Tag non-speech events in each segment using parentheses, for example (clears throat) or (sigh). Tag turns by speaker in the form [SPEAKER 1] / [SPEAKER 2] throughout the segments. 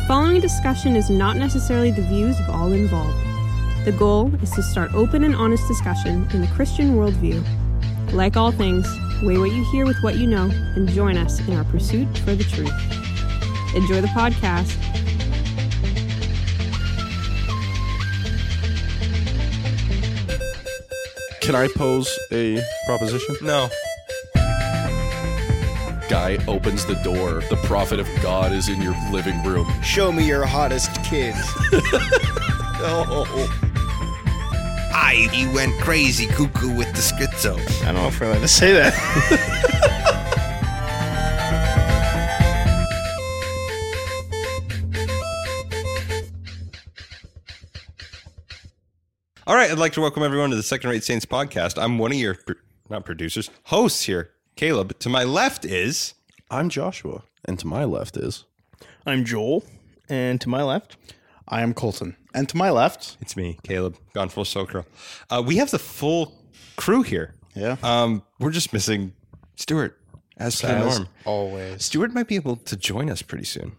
[SPEAKER 1] The following discussion is not necessarily the views of all involved. The goal is to start open and honest discussion in the Christian worldview. Like all things, weigh what you hear with what you know and join us in our pursuit for the truth. Enjoy the podcast.
[SPEAKER 2] Can I pose a proposition?
[SPEAKER 3] No.
[SPEAKER 2] Guy opens the door. The prophet of God is in your living room.
[SPEAKER 4] Show me your hottest kid. (laughs)
[SPEAKER 3] Oh.
[SPEAKER 4] I, he went crazy cuckoo with the schizo.
[SPEAKER 5] I don't know if we're allowed to say that.
[SPEAKER 3] All right, I'd like to welcome everyone to the Second Rate Saints podcast. I'm one of your, not producers, hosts here, Caleb. To my left is.
[SPEAKER 2] I'm Joshua, and to my left is
[SPEAKER 5] I'm Joel, and to my left,
[SPEAKER 6] I am Colton. And to my left,
[SPEAKER 3] It's me, Caleb, gone full circle. Uh, we have the full crew here.
[SPEAKER 6] yeah,
[SPEAKER 3] Um, we're just missing Stuart, as per
[SPEAKER 6] as
[SPEAKER 3] norm.
[SPEAKER 6] always.
[SPEAKER 3] Stuart might be able to join us pretty soon.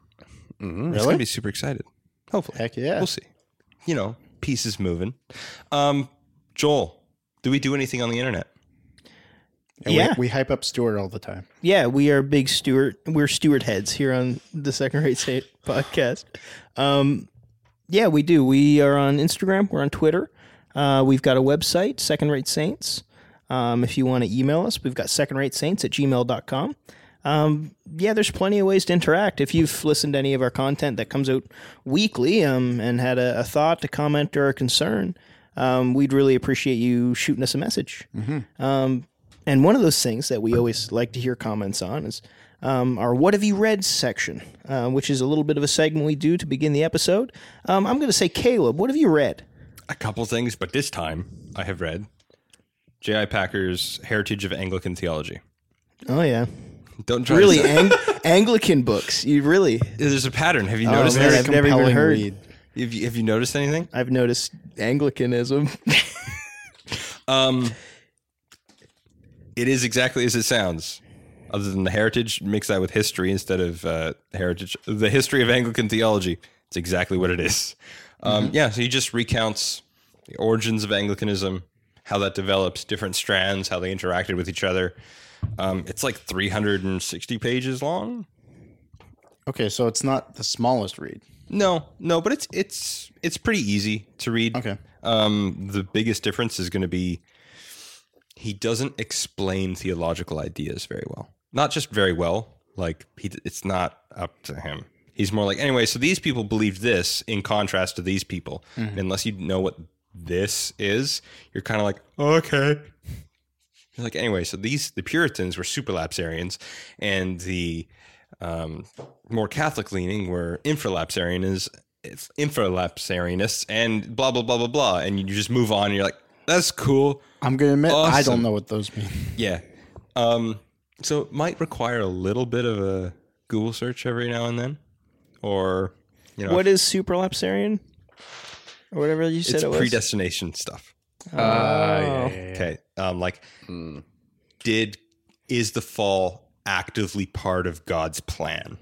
[SPEAKER 3] Mm-hmm. He's
[SPEAKER 6] Really?
[SPEAKER 3] going to be super excited. Hopefully.
[SPEAKER 6] Heck yeah.
[SPEAKER 3] We'll see. You know, pieces moving. Um, Joel, do we do anything on the internet?
[SPEAKER 6] And
[SPEAKER 5] Yeah.
[SPEAKER 6] we, we hype up Stuart all the time.
[SPEAKER 5] yeah, we are big Stuart. We're Stuart heads here on the Second Rate Saint (laughs) podcast. Um, yeah, we do. We are on Instagram. We're on Twitter. Uh, we've got a website, Second Rate Saints. Um, if you want to email us, we've got second rate saints at gmail.com. Um, yeah, there's plenty of ways to interact. If you've listened to any of our content that comes out weekly um, and had a, a thought, a comment, or a concern, um, we'd really appreciate you shooting us a message. Um, and one of those things that we always like to hear comments on is um, our What Have You Read section, uh, which is a little bit of a segment we do to begin the episode. Um, I'm going to say, Caleb, what have you read?
[SPEAKER 3] A couple things, but this time I have read J.I. Packer's Heritage of Anglican Theology.
[SPEAKER 5] Oh, yeah.
[SPEAKER 3] Don't try
[SPEAKER 5] Really, (laughs) Ang- Anglican books. You really.
[SPEAKER 3] There's a pattern. Have you
[SPEAKER 5] Oh,
[SPEAKER 3] noticed
[SPEAKER 5] man. I've never even heard.
[SPEAKER 6] read.
[SPEAKER 3] Have you, have you noticed anything?
[SPEAKER 5] I've noticed Anglicanism. (laughs)
[SPEAKER 3] Um, it is exactly as it sounds. Other than the heritage, mix that with history instead of uh, heritage. The history of Anglican theology. It's exactly what it is. Um, Yeah, so he just recounts the origins of Anglicanism, how that develops, different strands, how they interacted with each other. Um, it's like 360 pages long.
[SPEAKER 6] Okay, so it's not the smallest read.
[SPEAKER 3] No, no, but it's it's it's pretty easy to read.
[SPEAKER 6] Okay.
[SPEAKER 3] Um, the biggest difference is going to be he doesn't explain theological ideas very well. Not just very well. Like he, it's not up to him. He's more like anyway. So these people believed this in contrast to these people. Unless you know what this is, you're kind of like okay. You're like anyway. So these the Puritans were superlapsarians, and the um, more Catholic leaning were infralapsarians, infralapsarianists, and blah blah blah blah blah. And you just move on. and You're like, that's cool.
[SPEAKER 6] I'm going to admit, I don't know what those mean.
[SPEAKER 3] Yeah. Um, so it might require a little bit of a Google search every now and then, or you know,
[SPEAKER 5] what is supralapsarian? Or whatever you said
[SPEAKER 3] it's
[SPEAKER 5] it was?
[SPEAKER 3] predestination stuff.
[SPEAKER 5] Oh.
[SPEAKER 3] Okay. Um, like, did is the fall actively part of God's plan?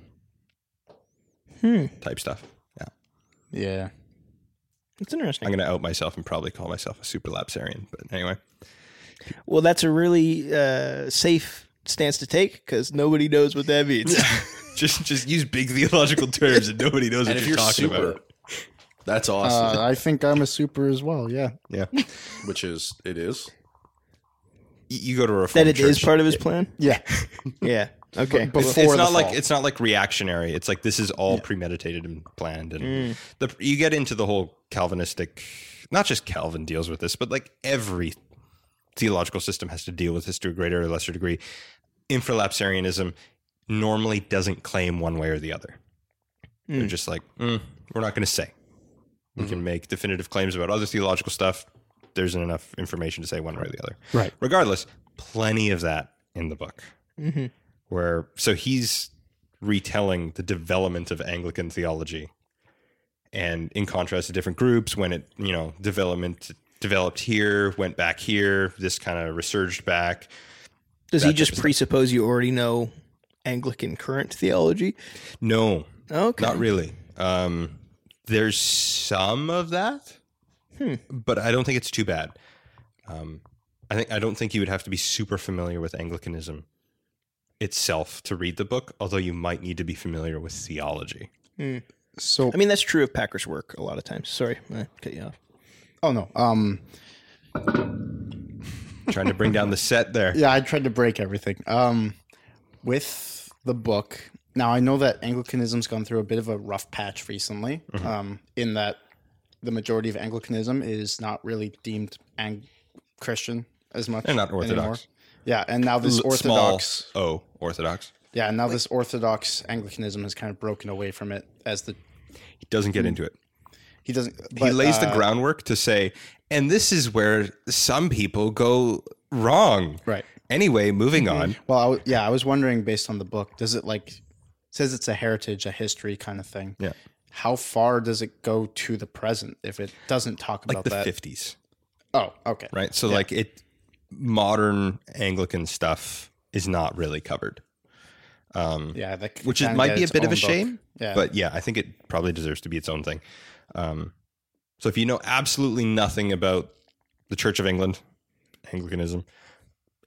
[SPEAKER 5] Hmm.
[SPEAKER 3] Type stuff. Yeah.
[SPEAKER 6] Yeah.
[SPEAKER 5] It's interesting.
[SPEAKER 3] I'm going to out myself and probably call myself a superlapsarian. But anyway,
[SPEAKER 5] Well, that's a really uh, safe stance to take because nobody knows what that means. (laughs)
[SPEAKER 3] just just use big theological terms and nobody knows what
[SPEAKER 2] and if
[SPEAKER 3] you're,
[SPEAKER 2] you're
[SPEAKER 3] talking
[SPEAKER 2] super,
[SPEAKER 3] about.
[SPEAKER 2] that's awesome.
[SPEAKER 6] Uh, I think I'm a super as well. Yeah.
[SPEAKER 3] Yeah. (laughs)
[SPEAKER 2] Which is it is.
[SPEAKER 3] You go to a
[SPEAKER 5] that
[SPEAKER 3] reformed
[SPEAKER 5] it is
[SPEAKER 3] church.
[SPEAKER 5] part of his plan. (laughs)
[SPEAKER 6] Yeah.
[SPEAKER 5] Yeah. Okay.
[SPEAKER 6] But-
[SPEAKER 3] It's,
[SPEAKER 6] before
[SPEAKER 3] it's
[SPEAKER 6] the
[SPEAKER 3] not like it's not like reactionary. It's like this is all premeditated and planned, and mm. the you get into the whole Calvinistic. Not just Calvin deals with this, but like every theological system has to deal with this to a greater or lesser degree. Infralapsarianism normally doesn't claim one way or the other. They're mm. just like, mm, we're not going to say. We can mm-hmm. make definitive claims about other theological stuff. There isn't enough information to say one way or the other.
[SPEAKER 6] Right.
[SPEAKER 3] Regardless, plenty of that in the book. Mm-hmm. Where so he's retelling the development of Anglican theology, and in contrast to different groups, when it you know development developed here, went back here, this kind of resurged back.
[SPEAKER 5] Does he just presuppose you already know Anglican current theology?
[SPEAKER 3] No,
[SPEAKER 5] Okay.
[SPEAKER 3] not really. Um, there's some of that, but I don't think it's too bad. Um, I think I don't think you would have to be super familiar with Anglicanism itself to read the book, although you might need to be familiar with theology.
[SPEAKER 6] So
[SPEAKER 5] I mean, that's true of Packer's work a lot of times. Sorry, I cut you off.
[SPEAKER 6] oh no. Um
[SPEAKER 3] Trying to bring down the set there. (laughs)
[SPEAKER 6] yeah, I tried to break everything. Um with the book. Now I know that Anglicanism's gone through a bit of a rough patch recently. Um in that the majority of Anglicanism is not really deemed ang- Christian as much.
[SPEAKER 3] They're not Orthodox.
[SPEAKER 6] anymore. Yeah, and now this Orthodox
[SPEAKER 3] Small O Orthodox.
[SPEAKER 6] Yeah, and now this Orthodox Anglicanism has kind of broken away from it as the
[SPEAKER 3] He doesn't get into it.
[SPEAKER 6] he doesn't.
[SPEAKER 3] he
[SPEAKER 6] but,
[SPEAKER 3] lays the
[SPEAKER 6] uh,
[SPEAKER 3] groundwork to say, and this is where some people go wrong.
[SPEAKER 6] Right.
[SPEAKER 3] Anyway, moving on.
[SPEAKER 6] Well, I w- yeah, I was wondering based on the book, does it like it says it's a heritage, a history kind of thing?
[SPEAKER 3] Yeah.
[SPEAKER 6] How far does it go to the present if it doesn't talk
[SPEAKER 3] Like
[SPEAKER 6] about
[SPEAKER 3] the
[SPEAKER 6] that?
[SPEAKER 3] fifties,
[SPEAKER 6] Oh, okay.
[SPEAKER 3] right? So like it, modern Anglican stuff is not really covered, um,
[SPEAKER 6] Yeah,
[SPEAKER 3] which
[SPEAKER 6] kinda
[SPEAKER 3] might be a bit of a
[SPEAKER 6] book.
[SPEAKER 3] shame.
[SPEAKER 6] Yeah,
[SPEAKER 3] But yeah, I think it probably deserves to be its own thing. Um, so if you know absolutely nothing about the Church of England, Anglicanism,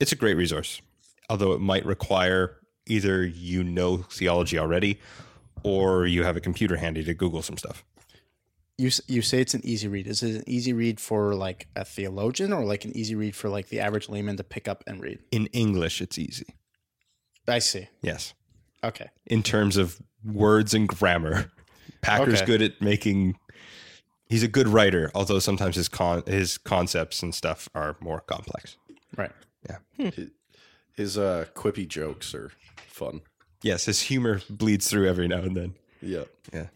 [SPEAKER 3] it's a great resource. Although it might require either you know theology already or you have a computer handy to Google some stuff.
[SPEAKER 6] You you say it's an easy read. Is it an easy read for like a theologian or like an easy read for like the average layman to pick up and read?
[SPEAKER 3] In English, it's easy.
[SPEAKER 6] I see.
[SPEAKER 3] Yes.
[SPEAKER 6] Okay.
[SPEAKER 3] In terms of words and grammar, Packer's
[SPEAKER 6] Okay.
[SPEAKER 3] good at making. He's a good writer, although sometimes his con his concepts and stuff are more complex.
[SPEAKER 6] Right. Yeah.
[SPEAKER 2] His uh, quippy jokes are fun.
[SPEAKER 3] Yes, his humor bleeds through every now and then.
[SPEAKER 2] Yeah.
[SPEAKER 3] Yeah,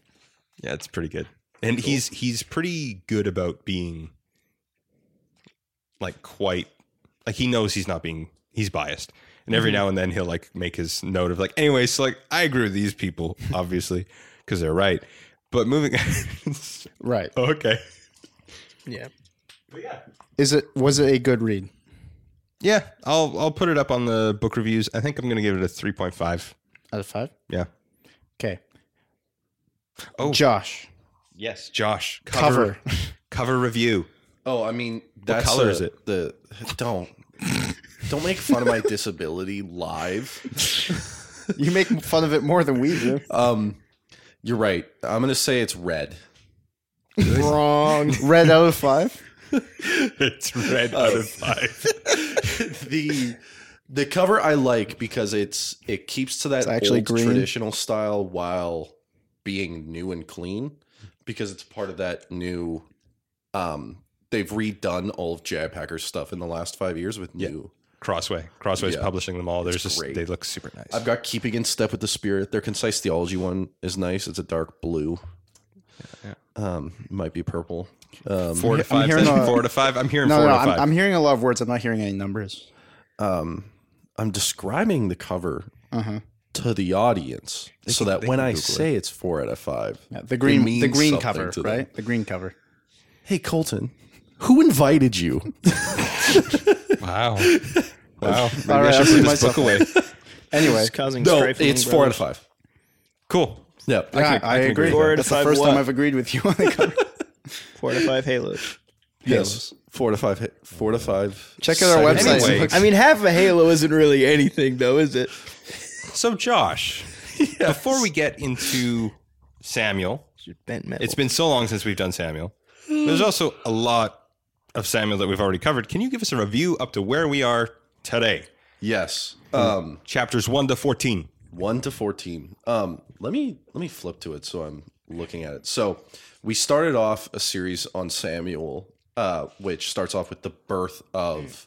[SPEAKER 3] yeah, it's pretty good, and he's he's pretty good about being like quite like he knows he's not being he's biased, and every mm-hmm. now and then he'll like make his note of like, anyway, so like I agree with these people, (laughs) obviously, because they're right, but moving, (laughs)
[SPEAKER 6] Right.
[SPEAKER 3] okay,
[SPEAKER 5] Yeah. But yeah.
[SPEAKER 6] Is it was it a good read?
[SPEAKER 3] yeah, I'll I'll put it up on the book reviews. I think I'm gonna give it a three point five.
[SPEAKER 6] Out of five?
[SPEAKER 3] Yeah.
[SPEAKER 6] Okay.
[SPEAKER 3] Oh.
[SPEAKER 6] Josh.
[SPEAKER 3] Yes, Josh,
[SPEAKER 6] Cover. (laughs)
[SPEAKER 3] cover review.
[SPEAKER 2] Oh, I mean, that's
[SPEAKER 3] color
[SPEAKER 2] uh,
[SPEAKER 3] is it?
[SPEAKER 2] The don't don't make fun of my (laughs) disability live. (laughs)
[SPEAKER 6] you make fun of it more than we do.
[SPEAKER 2] Um, you're right. I'm gonna say it's red.
[SPEAKER 6] Wrong. Red out of five.
[SPEAKER 3] it's red out of five.
[SPEAKER 2] the the cover I like because it's it keeps to that
[SPEAKER 6] It's actually
[SPEAKER 2] old
[SPEAKER 6] green.
[SPEAKER 2] traditional style while being new and clean because it's part of that new um they've redone all of J.I. Packer's stuff in the last five years with new
[SPEAKER 3] Crossway. Crossway's
[SPEAKER 2] Yeah.
[SPEAKER 3] publishing them all. There's just
[SPEAKER 2] great.
[SPEAKER 3] they look super nice.
[SPEAKER 2] I've got keeping in step with the spirit. Their concise theology one is nice. It's a dark blue. Um, might be purple. Um,
[SPEAKER 3] four to
[SPEAKER 6] I'm
[SPEAKER 3] five.
[SPEAKER 6] a-
[SPEAKER 3] four to five. I'm hearing
[SPEAKER 6] No,
[SPEAKER 3] four
[SPEAKER 6] no,
[SPEAKER 3] to
[SPEAKER 6] I'm,
[SPEAKER 3] 5
[SPEAKER 6] I'm hearing a lot of words. I'm not hearing any numbers.
[SPEAKER 2] um, I'm describing the cover
[SPEAKER 6] Uh-huh.
[SPEAKER 2] To the audience so
[SPEAKER 3] can-
[SPEAKER 2] that when I
[SPEAKER 3] Google
[SPEAKER 2] say it's four out of five,
[SPEAKER 6] Yeah, the
[SPEAKER 2] it
[SPEAKER 6] green, the green cover,
[SPEAKER 2] to them.
[SPEAKER 6] right? The green cover.
[SPEAKER 2] Hey, Colton, who invited you? (laughs)
[SPEAKER 3] Wow. Wow. Maybe
[SPEAKER 6] All right,
[SPEAKER 3] I should put this book away. (laughs)
[SPEAKER 6] Anyway,
[SPEAKER 5] It's causing
[SPEAKER 2] no,
[SPEAKER 5] strife
[SPEAKER 2] it's four out of five.
[SPEAKER 3] Cool.
[SPEAKER 2] Yeah,
[SPEAKER 6] yeah, I,
[SPEAKER 3] can
[SPEAKER 6] agree.
[SPEAKER 3] agree.
[SPEAKER 6] That's
[SPEAKER 5] Four
[SPEAKER 6] the
[SPEAKER 5] out of
[SPEAKER 6] first
[SPEAKER 5] five
[SPEAKER 6] time? I've agreed with you on the cover. (laughs)
[SPEAKER 5] Four to five halos.
[SPEAKER 2] yes, four to five. Four to five.
[SPEAKER 6] Check out our website.
[SPEAKER 3] Anyway.
[SPEAKER 5] I mean, half a halo isn't really anything, though, is it?
[SPEAKER 3] So Josh, (laughs) before we get into Samuel, it's been so long since we've done Samuel. There's also a lot of Samuel that we've already covered. Can you give us a review up to where we are today?
[SPEAKER 2] yes. Um,
[SPEAKER 3] Chapters one to fourteen.
[SPEAKER 2] one to 14 um let me let me flip to it so i'm looking at it so we started off a series on samuel uh which starts off with the birth of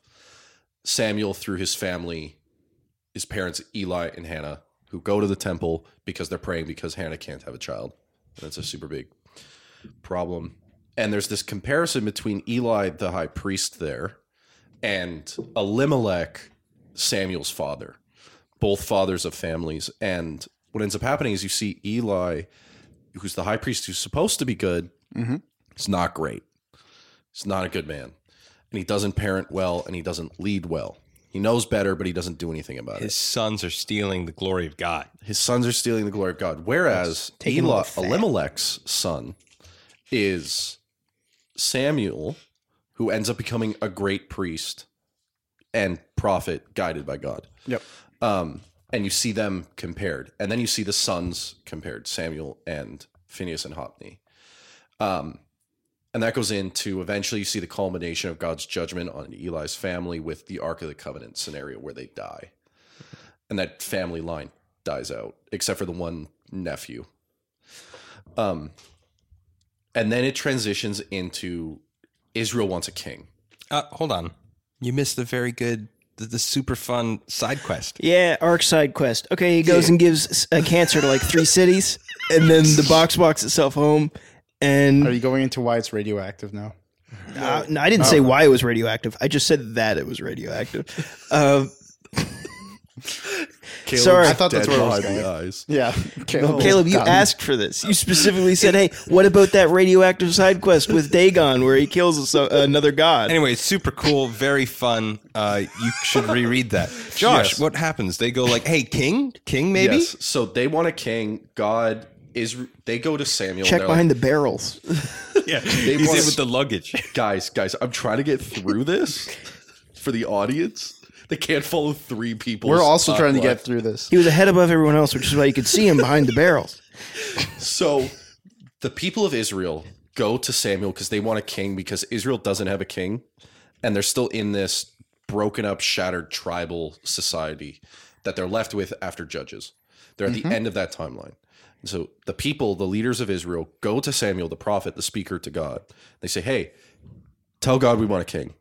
[SPEAKER 2] samuel through his family his parents eli and hannah who go to the temple because they're praying because hannah can't have a child and it's a super big problem and there's this comparison between eli the high priest there and elimelech samuel's father both fathers of families. And what ends up happening is you see Eli, who's the high priest, who's supposed to be good, mm-hmm. it's not great. He's not a good man. And he doesn't parent well and he doesn't lead well. He knows better, but he doesn't do anything about it.
[SPEAKER 3] His
[SPEAKER 2] it.
[SPEAKER 3] sons are stealing the glory of God.
[SPEAKER 2] His sons are stealing the glory of God. Whereas
[SPEAKER 5] taking all
[SPEAKER 2] Eli,
[SPEAKER 5] the fat.
[SPEAKER 2] Elimelech's son is Samuel, who ends up becoming a great priest and prophet guided by God.
[SPEAKER 6] Yep.
[SPEAKER 2] Um, and you see them compared, and then you see the sons compared, Samuel and Phineas and Hophni. Um, and that goes into eventually you see the culmination of God's judgment on Eli's family with the Ark of the Covenant scenario where they die, and that family line dies out, except for the one nephew. Um, and then it transitions into Israel wants a king.
[SPEAKER 3] Uh, hold on. You missed the very good, the, the super fun side quest.
[SPEAKER 5] Yeah, Ark side quest. Okay, he goes and gives a cancer to like three cities, and then the box walks itself home. And
[SPEAKER 6] Are you going into why it's radioactive now?
[SPEAKER 5] Uh, no, I didn't say why it was radioactive. I just said that it was radioactive. Uh, (laughs)
[SPEAKER 2] Caleb's
[SPEAKER 5] Sorry.
[SPEAKER 6] I thought that's where it was
[SPEAKER 2] the
[SPEAKER 6] going.
[SPEAKER 2] eyes.
[SPEAKER 6] Yeah. (laughs) Caleb,
[SPEAKER 5] Caleb, you
[SPEAKER 6] done.
[SPEAKER 5] asked for this. You specifically said, "Hey, what about that radioactive side quest with Dagon where he kills a, another god?"
[SPEAKER 3] Anyway, super cool, very fun. Uh, you should reread that. Josh,
[SPEAKER 2] Yes.
[SPEAKER 3] what happens? They go like, "Hey, king, king, maybe."
[SPEAKER 2] Yes. So they want a king. God is. They go to Samuel.
[SPEAKER 5] Check
[SPEAKER 2] they're
[SPEAKER 5] behind the barrels. (laughs)
[SPEAKER 3] Yeah, (laughs)
[SPEAKER 2] They
[SPEAKER 3] he's in with the luggage. (laughs)
[SPEAKER 2] guys, guys. I'm trying to get through this for the audience. They can't follow three people.
[SPEAKER 6] We're also trying to get through this.
[SPEAKER 5] He was ahead above everyone else, which is why you could see him behind the barrels.
[SPEAKER 2] So the people of Israel go to Samuel because they want a king because Israel doesn't have a king, and they're still in this broken up, shattered tribal society that they're left with after Judges. They're at the mm-hmm. end of that timeline. So the people, the leaders of Israel, go to Samuel, the prophet, the speaker to God. They say, "Hey, tell God we want a king."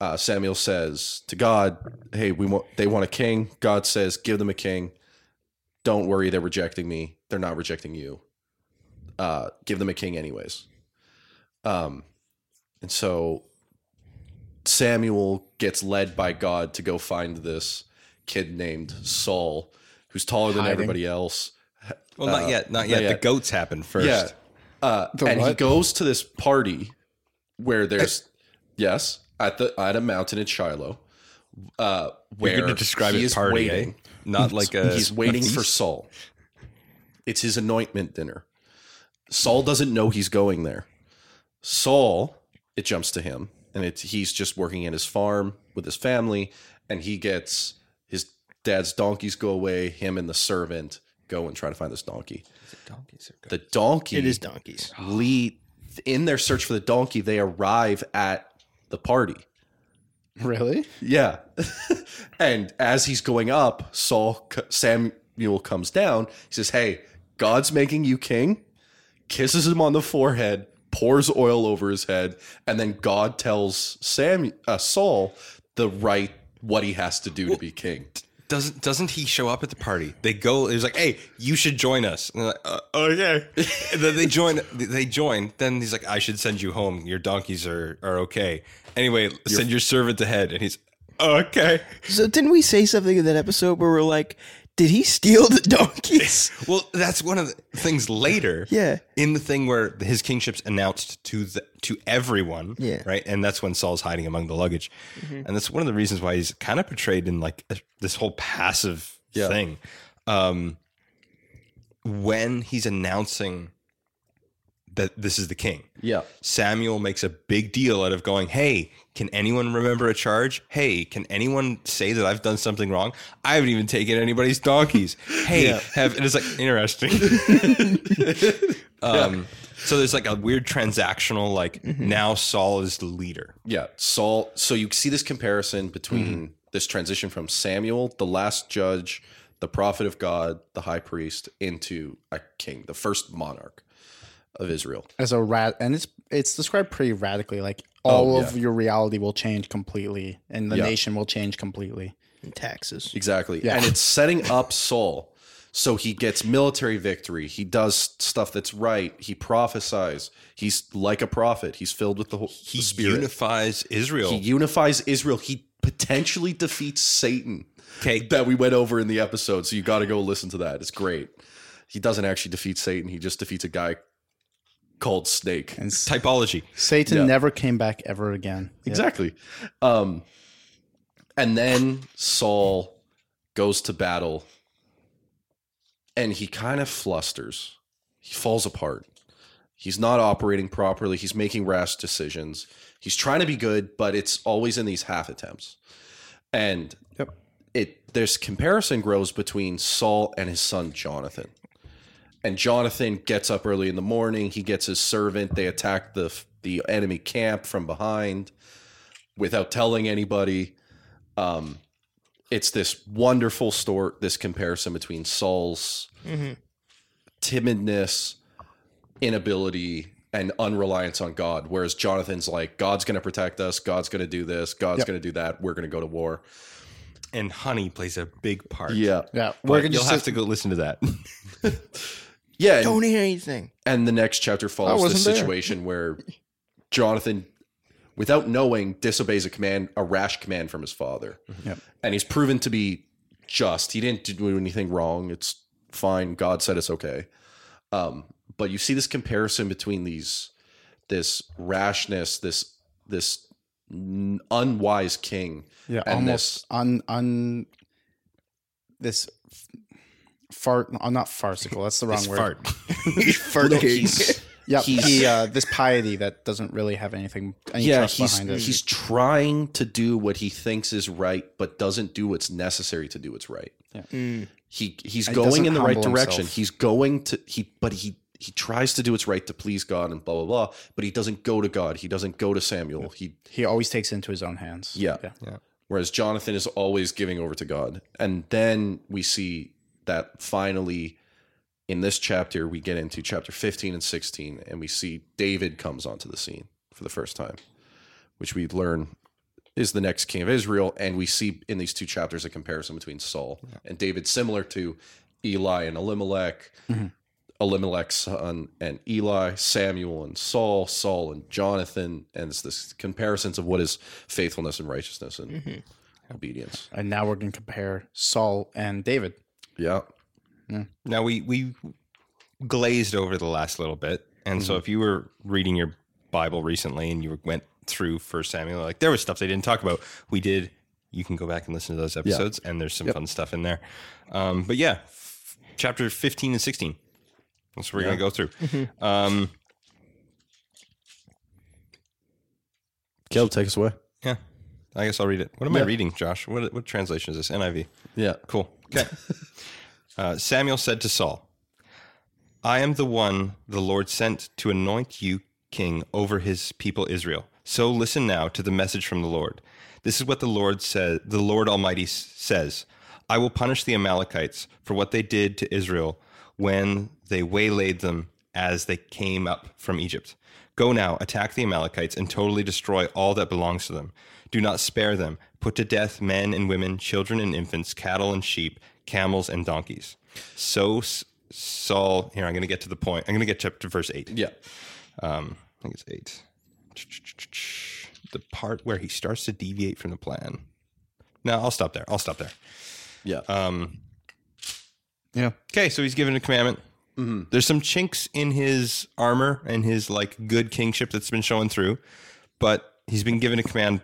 [SPEAKER 2] Uh, Samuel says to God, "Hey, we want they want a king." God says, "Give them a king." Don't worry, they're rejecting me. They're not rejecting you. Uh, give them a king, anyways. Um, and so Samuel gets led by God to go find this kid named Saul, who's taller than
[SPEAKER 6] Hiding.
[SPEAKER 2] everybody else.
[SPEAKER 3] Well, not yet, not yet.
[SPEAKER 2] not
[SPEAKER 3] The
[SPEAKER 2] yet.
[SPEAKER 3] goats happen first.
[SPEAKER 2] Yeah. Uh,
[SPEAKER 6] The
[SPEAKER 2] and he goes to this party where there's yes at the at a mountain in Shiloh. Uh, where
[SPEAKER 3] You're going to describe
[SPEAKER 2] he
[SPEAKER 3] it
[SPEAKER 2] is
[SPEAKER 3] party,
[SPEAKER 2] waiting.
[SPEAKER 3] eh? Not like a.
[SPEAKER 2] He's waiting
[SPEAKER 3] a
[SPEAKER 2] for
[SPEAKER 3] feast?
[SPEAKER 2] Saul. It's his anointment dinner. Saul doesn't know he's going there. Saul, it jumps to him, and it's he's just working at his farm with his family, and he gets his dad's donkeys go away. Him and the servant go and try to find this donkey.
[SPEAKER 3] Donkeys are.
[SPEAKER 2] The donkey
[SPEAKER 5] It is donkeys.
[SPEAKER 2] lead in their search for the donkey. They arrive at the party.
[SPEAKER 6] Really?
[SPEAKER 2] Yeah. (laughs) and as he's going up, Saul Samuel comes down. He says, "Hey, God's making you king." Kisses him on the forehead, pours oil over his head, and then God tells Sam uh, Saul the right what he has to do to be king.
[SPEAKER 3] Doesn't doesn't he show up at the party? They go. He's like, "Hey, you should join us." And they're like, uh, "Okay." and then they join. They join. Then he's like, "I should send you home. Your donkeys are are okay." Anyway, send your servant ahead. And he's okay.
[SPEAKER 5] So didn't we say something in that episode where we're like, did he steal the donkeys? (laughs)
[SPEAKER 3] Well, that's one of the things later.
[SPEAKER 5] Yeah.
[SPEAKER 3] In the thing where his kingship's announced to the to everyone.
[SPEAKER 5] Yeah.
[SPEAKER 3] Right. And that's when Saul's hiding among the luggage, and that's one of the reasons why he's kind of portrayed in like this whole passive
[SPEAKER 2] Yeah.
[SPEAKER 3] thing. Um, when he's announcing that this is the king,
[SPEAKER 2] Yeah.
[SPEAKER 3] Samuel makes a big deal out of going, Hey, can anyone remember a charge? Hey, can anyone say that I've done something wrong? I haven't even taken anybody's donkeys. (laughs) Hey, have and it's like interesting. (laughs) (laughs) um, so there's like a weird transactional, like now Saul is the leader.
[SPEAKER 2] Yeah, Saul. So you see this comparison between
[SPEAKER 3] Mm-hmm.
[SPEAKER 2] this transition from Samuel, the last judge, the prophet of God, the high priest, into a king, the first monarch of Israel.
[SPEAKER 6] As a rat, and it's it's described pretty radically. Like oh, all
[SPEAKER 2] Oh,
[SPEAKER 6] of your reality will change completely, and the
[SPEAKER 2] Yeah.
[SPEAKER 6] nation will change completely.
[SPEAKER 5] And taxes.
[SPEAKER 2] Exactly.
[SPEAKER 6] Yeah.
[SPEAKER 2] And it's (laughs) setting up Saul. So he gets military victory. He does stuff that's right. He prophesies. He's like a prophet. He's filled with the, whole,
[SPEAKER 3] He
[SPEAKER 2] the spirit.
[SPEAKER 3] unifies Israel.
[SPEAKER 2] he unifies Israel. He potentially defeats Satan.
[SPEAKER 3] Okay.
[SPEAKER 2] that we went over in the episode. So you got to go listen to that. It's great. He doesn't actually defeat Satan. He just defeats a guy called Snake.
[SPEAKER 6] And
[SPEAKER 3] Typology.
[SPEAKER 6] Satan
[SPEAKER 2] Yeah.
[SPEAKER 6] never came back ever again.
[SPEAKER 2] Exactly. Um, And then Saul goes to battle and he kind of flusters. He falls apart. He's not operating properly. He's making rash decisions. He's trying to be good, but it's always in these half attempts. And
[SPEAKER 6] Yep.
[SPEAKER 2] it there's comparison grows between Saul and his son Jonathan. And Jonathan gets up early in the morning. He gets his servant. They attack the the enemy camp from behind without telling anybody. Um, it's this wonderful story. This comparison between Saul's timidness, inability, and unreliance on God, whereas Jonathan's like, God's going to protect us. God's going to do this. God's
[SPEAKER 6] Yep.
[SPEAKER 2] going to do that. We're going to go to war.
[SPEAKER 3] And honey plays a big part.
[SPEAKER 2] Yeah,
[SPEAKER 6] Yeah,
[SPEAKER 3] But
[SPEAKER 6] we're gonna
[SPEAKER 3] you'll
[SPEAKER 6] just
[SPEAKER 3] have to go listen to that. (laughs)
[SPEAKER 2] yeah. and-
[SPEAKER 5] hear anything.
[SPEAKER 2] And the next chapter follows the
[SPEAKER 6] there.
[SPEAKER 2] situation where Jonathan, without knowing, disobeys a command, a rash command from his father.
[SPEAKER 6] Yep.
[SPEAKER 2] And he's proven to be just. He didn't do anything wrong. It's fine. God said it's okay. Um, but you see this comparison between these, this rashness, this this unwise king,
[SPEAKER 6] yeah,
[SPEAKER 2] and
[SPEAKER 6] almost un un this fart. uh, not farcical. That's the wrong
[SPEAKER 3] This
[SPEAKER 6] word.
[SPEAKER 3] fart. (laughs)
[SPEAKER 5] Fart
[SPEAKER 2] No, he's-
[SPEAKER 6] Yeah, he uh, this piety that doesn't really have anything any
[SPEAKER 2] yeah,
[SPEAKER 6] trust
[SPEAKER 2] he's
[SPEAKER 6] behind it.
[SPEAKER 2] he's trying to do what he thinks is right, but doesn't do what's necessary to do what's right.
[SPEAKER 5] Mm.
[SPEAKER 2] He he's
[SPEAKER 6] And
[SPEAKER 2] going in the right
[SPEAKER 6] humble
[SPEAKER 2] direction.
[SPEAKER 6] himself.
[SPEAKER 2] He's going to he, but he he tries to do what's right to please God and blah blah blah. But he doesn't go to God. He doesn't go to Samuel. He
[SPEAKER 6] he always takes it into his own hands.
[SPEAKER 2] Yeah.
[SPEAKER 6] yeah.
[SPEAKER 2] whereas Jonathan is always giving over to God. And then we see that finally in this chapter we get into chapter 15 and 16 and we see David comes onto the scene for the first time, which we learn is the next king of Israel and we see in these two chapters a comparison between Saul and David similar to Eli and Elimelech. Mm-hmm. Elimelech's son and Eli, Samuel and Saul, Saul and Jonathan, and it's this comparisons of what is faithfulness and righteousness and mm-hmm. obedience.
[SPEAKER 6] And now we're going to compare Saul and David.
[SPEAKER 2] Yeah.
[SPEAKER 3] Now we we glazed over the last little bit, and so if you were reading your Bible recently and you went through First Samuel, like there was stuff they didn't talk about. We did. You can go back and listen to those episodes, and there's some fun stuff in there. Um, but yeah, f- chapter 15 and 16. That's what we're gonna go through. Um,
[SPEAKER 2] Caleb, take us away.
[SPEAKER 3] yeah, I guess I'll read it. What am I reading, Josh? What what translation is this? NIV.
[SPEAKER 2] Yeah.
[SPEAKER 3] Cool. Okay. (laughs) uh, Samuel said to Saul, I am the one the Lord sent to anoint you king over his people Israel. So listen now to the message from the Lord. This is what the Lord said, the Lord Almighty says, I will punish the Amalekites for what they did to Israel when they waylaid them as they came up from Egypt. Go now, attack the Amalekites and totally destroy all that belongs to them. Do not spare them. Put to death men and women, children and infants, cattle and sheep, camels and donkeys. So Saul, here, I'm going to get to the point. I'm going to get to, to verse 8.
[SPEAKER 2] Yeah.
[SPEAKER 3] Um, I think it's 8. The part where he starts to deviate from the plan. No, I'll stop there. I'll stop there.
[SPEAKER 2] Yeah.
[SPEAKER 3] Um,
[SPEAKER 6] Yeah.
[SPEAKER 3] Okay, so he's given a commandment. There's some chinks in his armor and his like good kingship that's been showing through, but he's been given a command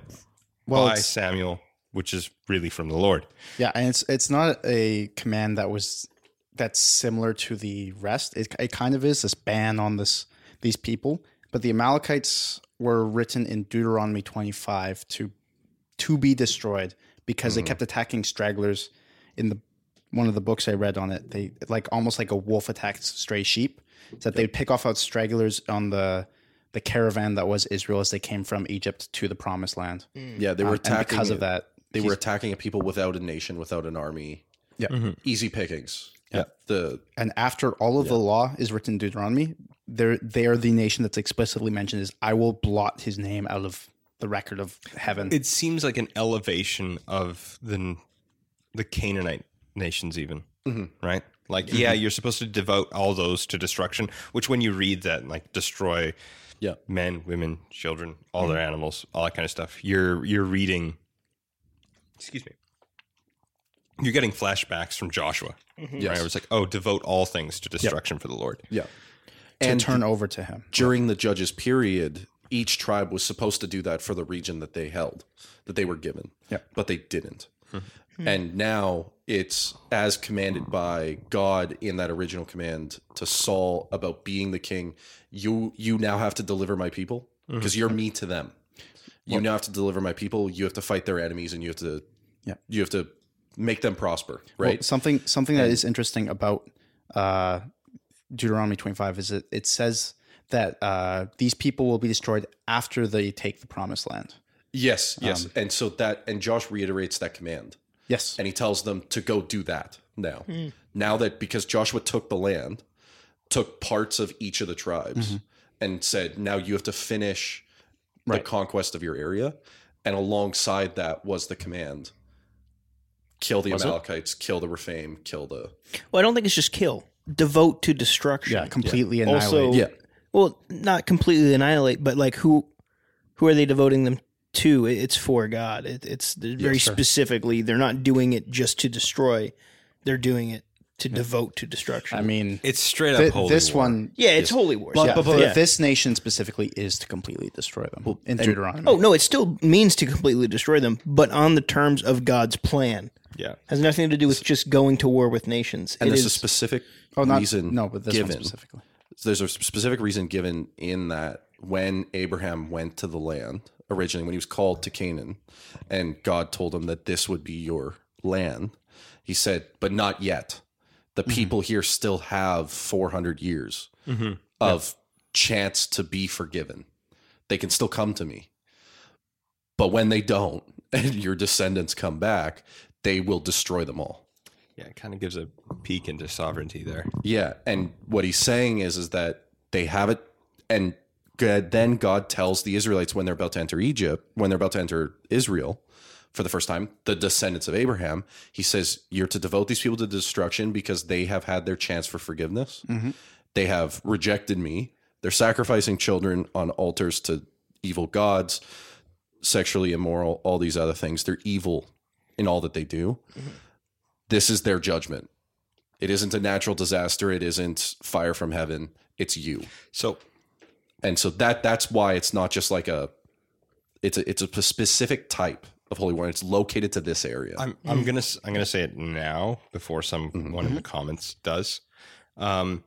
[SPEAKER 6] Well,
[SPEAKER 3] by Samuel, which is really from the Lord.
[SPEAKER 6] Yeah, and it's it's not a command that was that's similar to the rest. It, it kind of is this ban on this these people, but the Amalekites were written in Deuteronomy 25 to to be destroyed because they hmm. kept attacking stragglers in the one of the books I read on it. They like almost like a wolf attacks stray sheep. So that they'd pick off out stragglers on the the caravan that was Israel as they came from Egypt to the promised land. Hmm.
[SPEAKER 2] yeah. They were
[SPEAKER 6] Um, and
[SPEAKER 2] attacking
[SPEAKER 6] because of that,
[SPEAKER 2] They were attacking a people without a nation, without an army.
[SPEAKER 6] Yeah. Mm-hmm.
[SPEAKER 2] Easy pickings.
[SPEAKER 3] Yeah.
[SPEAKER 2] The
[SPEAKER 6] and after all of the law is written in Deuteronomy, they're they are the nation that's explicitly mentioned is I will blot his name out of the record of heaven.
[SPEAKER 3] It seems like an elevation of the the Canaanite nations, even mm-hmm. right. Like, mm-hmm. yeah, you're supposed to devote all those to destruction. Which, when you read that, like, destroy
[SPEAKER 2] yeah.
[SPEAKER 3] men, women, children, all their mm. animals, all that kind of stuff. You're you're reading. Excuse me. You're getting flashbacks from Joshua. Mm-hmm. Right? It was like, oh, devote all things to destruction for the Lord.
[SPEAKER 2] Yeah.
[SPEAKER 6] to
[SPEAKER 2] And
[SPEAKER 6] turn over to him.
[SPEAKER 2] during the judges period each tribe was supposed to do that for the region that they held, that they were given.
[SPEAKER 6] Yeah.
[SPEAKER 2] But they didn't. And now it's as commanded by God in that original command to Saul about being the king. You you now have to deliver my people because you're me to them. You now have to deliver my people. You have to fight their enemies, and you have to
[SPEAKER 6] Yeah.
[SPEAKER 2] you have to make them prosper.
[SPEAKER 6] Well,
[SPEAKER 2] Right?
[SPEAKER 6] something something that is interesting about uh, Deuteronomy 25 is that it says that uh, these people will be destroyed after they take the promised land.
[SPEAKER 2] Yes, um, yes. and so that and Josh reiterates that command.
[SPEAKER 6] Yes.
[SPEAKER 2] and he tells them to go do that now. Hmm. Now that because Joshua took the land, took parts of each of the tribes, mm-hmm. and said, now you have to finish the conquest of your area. And alongside that was the command kill the
[SPEAKER 6] Was it?
[SPEAKER 2] Amalekites, kill the Rephaim, kill the.
[SPEAKER 5] Well, I don't think it's just kill. Devote to destruction.
[SPEAKER 6] yeah, completely annihilate.
[SPEAKER 5] Also,
[SPEAKER 2] Yeah.
[SPEAKER 5] well, not completely annihilate, but like who, who are they devoting them to? It- It's for God. It, it's very
[SPEAKER 6] sure.
[SPEAKER 5] specifically. They're not doing it just to destroy. They're doing it to devote to destruction.
[SPEAKER 6] I mean,
[SPEAKER 3] It's straight up
[SPEAKER 6] thi-
[SPEAKER 3] holy
[SPEAKER 6] this
[SPEAKER 3] war.
[SPEAKER 6] one,
[SPEAKER 5] yeah, it's holy wars.
[SPEAKER 6] yeah,
[SPEAKER 5] yeah.
[SPEAKER 6] thi-
[SPEAKER 5] yeah.
[SPEAKER 6] this nation specifically is to completely destroy them in Deuteronomy.
[SPEAKER 5] Oh no, it still means to completely destroy them, but on the terms of God's plan.
[SPEAKER 3] Yeah.
[SPEAKER 5] Has nothing to do with just going to war with nations.
[SPEAKER 2] And
[SPEAKER 5] It
[SPEAKER 2] there's a
[SPEAKER 5] is-
[SPEAKER 2] specific
[SPEAKER 6] oh, not
[SPEAKER 2] reason
[SPEAKER 6] no, but this one
[SPEAKER 2] given.
[SPEAKER 6] specifically.
[SPEAKER 2] there's a specific reason given in that when Abraham went to the land originally, when he was called to Canaan, and God told him that this would be your land, he said, "But not yet. The mm-hmm. people here still have 400 years mm-hmm. of chance to be forgiven. They can still come to me. But when they don't, (laughs) and your descendants come back, they will destroy them all."
[SPEAKER 3] Yeah, it kind of gives a peek into sovereignty there.
[SPEAKER 2] Yeah, and what he's saying is is that they have it, and God, then God tells the Israelites when they're about to enter Egypt, when they're about to enter Israel for the first time, the descendants of Abraham. He says, "You're to devote these people to destruction because they have had their chance for forgiveness. Mm-hmm. They have rejected me. They're sacrificing children on altars to evil gods, sexually immoral, all these other things. They're evil in all that they do. Mm-hmm. This is their judgment." It isn't a natural disaster. It isn't fire from heaven. It's you.
[SPEAKER 3] So
[SPEAKER 2] And so that that's why it's not just like a it's a it's a specific type of holy war. It's located to this area.
[SPEAKER 3] I'm I'm mm-hmm. gonna s- I'm gonna say it now before someone in mm-hmm. the comments does. Um,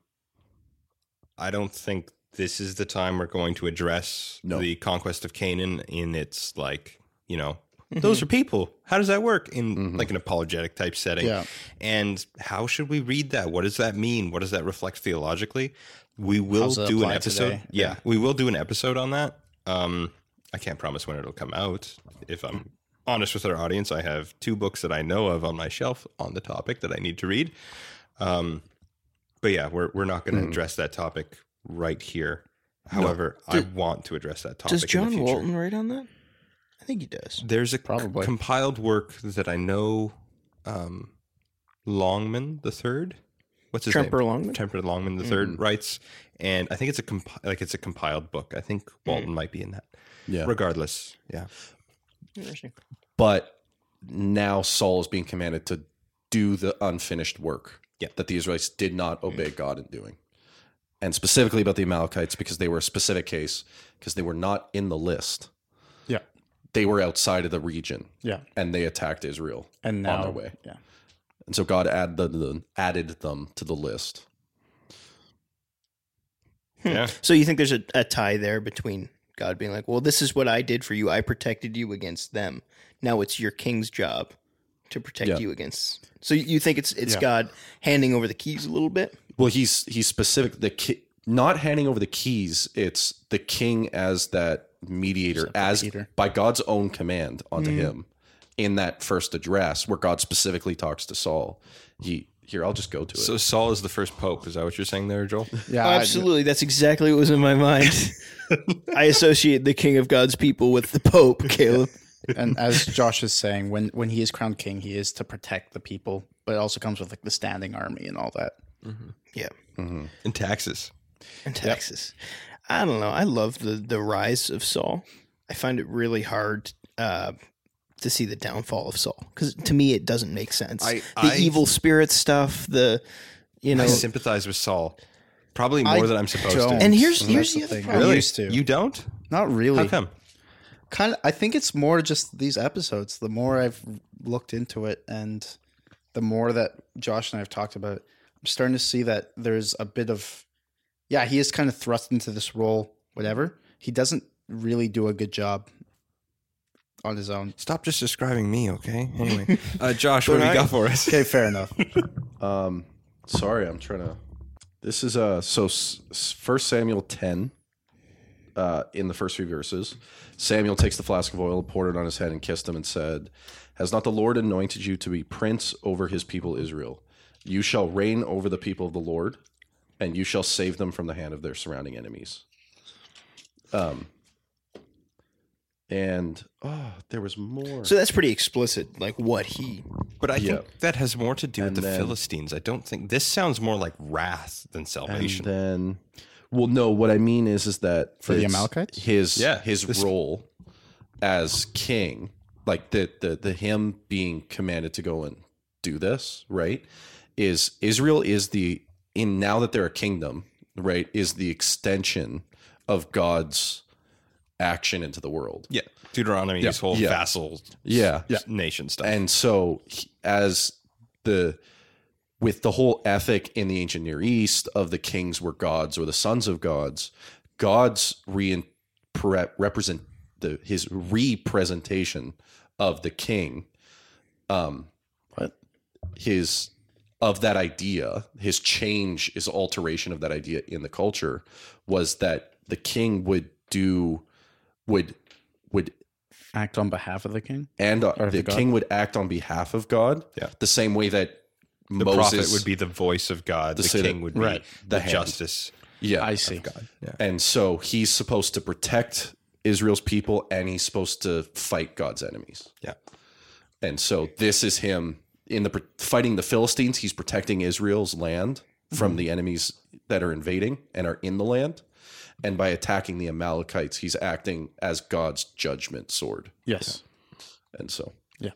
[SPEAKER 3] I don't think this is the time we're going to address
[SPEAKER 2] No.
[SPEAKER 3] the conquest of Canaan in its like you know mm-hmm. those are people. How does that work in like an apologetic type setting?
[SPEAKER 6] Yeah.
[SPEAKER 3] And how should we read that? What does that mean? What does that reflect theologically? We will do an episode.
[SPEAKER 6] today?
[SPEAKER 3] Yeah, we will do an episode on that. Um, I can't promise when it'll come out. If I'm honest with our audience, I have two books that I know of on my shelf on the topic that I need to read. Um, but yeah, we're we're not going to address that topic right here. However, I want to address that topic.
[SPEAKER 5] Does
[SPEAKER 3] in the
[SPEAKER 5] John. Walton write on that? I think he does.
[SPEAKER 3] There's a
[SPEAKER 6] Probably.
[SPEAKER 3] compiled work that I know um, Longman the third. What's his
[SPEAKER 5] Tremper
[SPEAKER 3] name?
[SPEAKER 5] Longman?
[SPEAKER 3] Tremper Longman the mm. 3rd writes, and I think it's a comp- like it's a compiled book. I think mm. Walton might be in that.
[SPEAKER 2] yeah.
[SPEAKER 3] Regardless, yeah.
[SPEAKER 5] Interesting.
[SPEAKER 2] But now Saul is being commanded to do the unfinished work
[SPEAKER 3] Yeah.
[SPEAKER 2] that the Israelites did not mm. obey God in doing. And specifically about the Amalekites because they were a specific case because they were not in the list.
[SPEAKER 6] Yeah.
[SPEAKER 2] They were outside of the region
[SPEAKER 6] Yeah.
[SPEAKER 2] and they attacked Israel
[SPEAKER 6] And now
[SPEAKER 2] on their way.
[SPEAKER 6] Yeah.
[SPEAKER 2] And so God added them, added them to the list. Hmm.
[SPEAKER 3] Yeah.
[SPEAKER 5] So you think there's a, a tie there between God being like, well, this is what I did for you. I protected you against them. Now it's your king's job to protect
[SPEAKER 2] Yeah.
[SPEAKER 5] you against. So you think it's it's
[SPEAKER 6] Yeah.
[SPEAKER 5] God handing over the keys a little bit?
[SPEAKER 2] Well, he's he's specific. The ki- not handing over the keys. It's the king as that mediator, as
[SPEAKER 6] mediator.
[SPEAKER 2] by God's own command onto mm. him in that first address, where God specifically talks to Saul. He here, I'll just go to it.
[SPEAKER 3] So Saul is the first pope. Is that what you're saying there, Joel? (laughs)
[SPEAKER 6] Yeah.
[SPEAKER 5] Oh,
[SPEAKER 6] I-
[SPEAKER 5] absolutely. That's exactly what was in my mind. (laughs) I associate the king of God's people with the Pope, Caleb.
[SPEAKER 6] and as Josh is saying, when when he is crowned king, he is to protect the people, but it also comes with like the standing army and all that.
[SPEAKER 5] Yeah.
[SPEAKER 3] In taxes.
[SPEAKER 5] in Texas. I don't know. I love the the rise of Saul. I find it really hard uh, to see the downfall of Saul because to me it doesn't make sense.
[SPEAKER 3] I-
[SPEAKER 5] the
[SPEAKER 3] I-
[SPEAKER 5] evil spirit stuff, the you know,
[SPEAKER 3] I sympathize with Saul. Probably more
[SPEAKER 6] I
[SPEAKER 3] than I'm supposed
[SPEAKER 6] don't.
[SPEAKER 3] to.
[SPEAKER 5] And here's
[SPEAKER 6] That's
[SPEAKER 5] here's
[SPEAKER 6] the
[SPEAKER 5] the other
[SPEAKER 6] thing.
[SPEAKER 3] really,
[SPEAKER 6] used to.
[SPEAKER 3] you don't?
[SPEAKER 6] Not really.
[SPEAKER 3] How come?
[SPEAKER 6] Kind of. I think it's more just these episodes. The more I've looked into it, and the more that Josh and I have talked about it, I'm starting to see that there's a bit of, yeah, he is kind of thrust into this role. Whatever. He doesn't really do a good job on his own.
[SPEAKER 3] Stop just describing me, okay? Anyway, (laughs) uh, Josh, what do you got for us?
[SPEAKER 6] Okay, fair enough. (laughs)
[SPEAKER 2] Um, sorry, I'm trying to. This is uh so First Samuel ten. Uh, in the first few verses, Samuel takes the flask of oil, poured it on his head, and kissed him, and said, "Has not the Lord anointed you to be prince over His people Israel? You shall reign over the people of the Lord, and you shall save them from the hand of their surrounding enemies." Um. And oh, there was more.
[SPEAKER 5] So that's pretty explicit, like what he.
[SPEAKER 3] But I
[SPEAKER 2] Yeah.
[SPEAKER 3] think that has more to do
[SPEAKER 2] And
[SPEAKER 3] with the
[SPEAKER 2] then-
[SPEAKER 3] Philistines. I don't think this sounds more like wrath than
[SPEAKER 2] and
[SPEAKER 3] salvation.
[SPEAKER 2] then well no what i mean is is that
[SPEAKER 6] For the
[SPEAKER 2] it's
[SPEAKER 6] Amalekites?
[SPEAKER 2] his
[SPEAKER 3] Yeah,
[SPEAKER 2] his
[SPEAKER 3] this-
[SPEAKER 2] role as king like the the the him being commanded to go and do this right is israel is the in now that they're a kingdom right is the extension of god's action into the world
[SPEAKER 3] yeah, Deuteronomy,
[SPEAKER 2] Yeah.
[SPEAKER 3] whole
[SPEAKER 2] Yeah.
[SPEAKER 3] vassal
[SPEAKER 2] yeah
[SPEAKER 3] nation stuff.
[SPEAKER 2] and so as the with the whole ethic in the ancient near east of the kings were gods or the sons of gods god's re- pre- represent the his representation of the king um
[SPEAKER 6] What?
[SPEAKER 2] his of that idea his change his alteration of that idea in the culture was that the king would do would would
[SPEAKER 6] Act on behalf of the king.
[SPEAKER 2] and uh,
[SPEAKER 6] Or
[SPEAKER 2] the
[SPEAKER 6] the God.
[SPEAKER 2] king would act on behalf of God.
[SPEAKER 3] Yeah.
[SPEAKER 2] The same way that
[SPEAKER 3] the
[SPEAKER 2] Moses
[SPEAKER 3] prophet would be the voice of God. The,
[SPEAKER 2] say that-
[SPEAKER 3] king would be
[SPEAKER 6] right,
[SPEAKER 3] the,
[SPEAKER 2] the hand.
[SPEAKER 3] justice
[SPEAKER 2] Yeah.
[SPEAKER 6] I see.
[SPEAKER 3] of God. Yeah.
[SPEAKER 2] And so he's supposed to protect Israel's people and he's supposed to fight God's enemies.
[SPEAKER 3] Yeah.
[SPEAKER 2] And so this is him in the fighting the Philistines, he's protecting Israel's land from
[SPEAKER 3] Mm-hmm.
[SPEAKER 2] the enemies that are invading and are in the land. And by attacking the Amalekites, he's acting as God's judgment sword.
[SPEAKER 6] Yes.
[SPEAKER 2] And so
[SPEAKER 6] Yeah.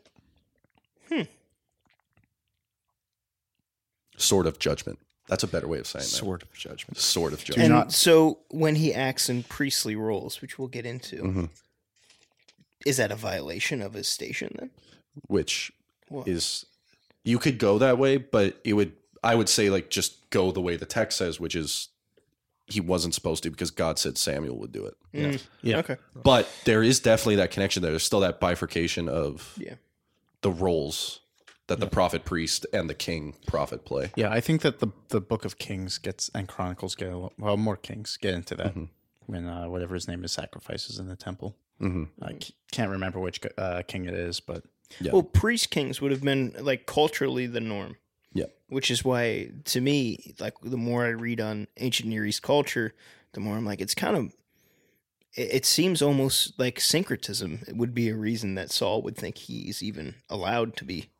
[SPEAKER 2] sword of judgment. That's a better way of saying that.
[SPEAKER 3] Sword of judgment.
[SPEAKER 2] Sword of judgment.
[SPEAKER 5] And
[SPEAKER 6] not-
[SPEAKER 5] so when he acts in priestly roles, which we'll get into,
[SPEAKER 2] Mhm.
[SPEAKER 5] is that a violation of his station then?
[SPEAKER 2] which
[SPEAKER 5] What?
[SPEAKER 2] is you could go that way, but it would I would say like just go the way the text says, which is he wasn't supposed to because God said Samuel would do it.
[SPEAKER 5] Mm,
[SPEAKER 6] Yeah.
[SPEAKER 5] Okay.
[SPEAKER 2] But there is definitely that connection there. There's still that bifurcation of
[SPEAKER 5] Yeah.
[SPEAKER 2] the roles that the prophet priest and the king prophet play.
[SPEAKER 6] Yeah, I think that the the Book of Kings gets and Chronicles get a lot, well more Kings get into that when uh, whatever his name is sacrifices in the temple.
[SPEAKER 2] Mm-hmm.
[SPEAKER 6] I c- can't remember which uh, king it is, but
[SPEAKER 2] Yeah.
[SPEAKER 5] Well, priest kings would have been like culturally the norm.
[SPEAKER 2] Yeah.
[SPEAKER 5] Which is why, to me, like the more I read on ancient Near East culture, the more I'm like, it's kind of. It, it seems almost like syncretism it would be a reason that Saul would think he's even allowed to be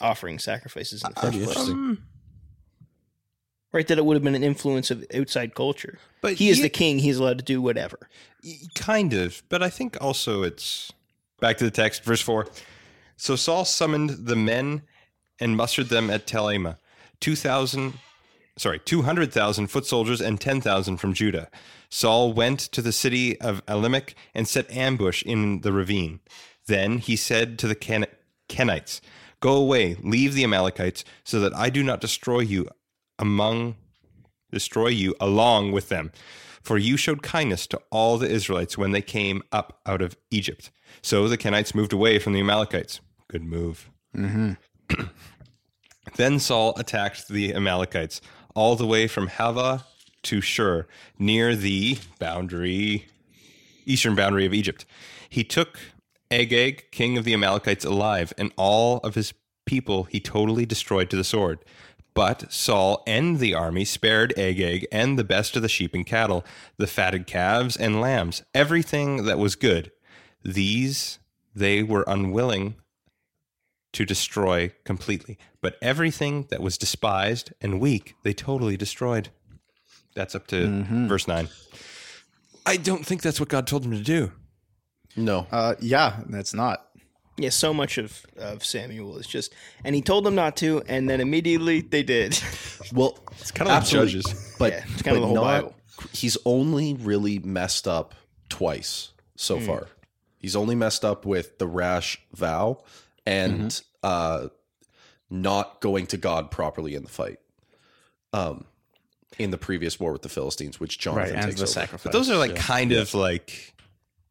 [SPEAKER 5] offering sacrifices in the
[SPEAKER 2] uh,
[SPEAKER 5] first place.
[SPEAKER 2] interesting.
[SPEAKER 5] Right, that it would have been an influence of outside culture.
[SPEAKER 3] But
[SPEAKER 5] He is
[SPEAKER 3] you-
[SPEAKER 5] the king; he's allowed to do whatever.
[SPEAKER 3] Kind of, but I think also it's back to the text, verse four. So Saul summoned the men and mustered them at Telema, two thousand, sorry, two hundred thousand foot soldiers and ten thousand from Judah. Saul went to the city of Elimelech and set ambush in the ravine. Then he said to the Ken- Kenites, "Go away, leave the Amalekites, so that I do not destroy you among destroy you along with them. For you showed kindness to all the Israelites when they came up out of Egypt. So the Kenites moved away from the Amalekites. Good move. Mm-hmm. Then Saul attacked the Amalekites all the way from Hava to Shur, near the boundary, eastern boundary of Egypt. He took Agag, king of the Amalekites, alive, and all of his people he totally destroyed to the sword. But Saul and the army spared Agag and the best of the sheep and cattle, the fatted calves and lambs, everything that was good. These they were unwilling to destroy completely. But everything that was despised and weak, they totally destroyed. That's up to verse 9. I don't think that's what God told him to do.
[SPEAKER 2] No.
[SPEAKER 6] uh, yeah, that's not.
[SPEAKER 5] Yeah, so much of, of Samuel is just, and he told them not to, and then immediately they did. (laughs)
[SPEAKER 2] Well,
[SPEAKER 3] It's kind of like judges. (laughs)
[SPEAKER 2] but
[SPEAKER 5] Yeah, it's kind of the whole
[SPEAKER 2] not-
[SPEAKER 5] Bible.
[SPEAKER 2] He's only really messed up twice so
[SPEAKER 5] Hmm.
[SPEAKER 2] far. He's only messed up with the rash vow and
[SPEAKER 5] Mm-hmm.
[SPEAKER 2] uh, not going to God properly in the fight. Um, in the previous war with the Philistines, which
[SPEAKER 6] Right,
[SPEAKER 2] Jonathan
[SPEAKER 6] and
[SPEAKER 2] takes
[SPEAKER 6] the
[SPEAKER 2] over.
[SPEAKER 6] sacrifice.
[SPEAKER 3] But those are like
[SPEAKER 6] yeah.
[SPEAKER 3] kind of like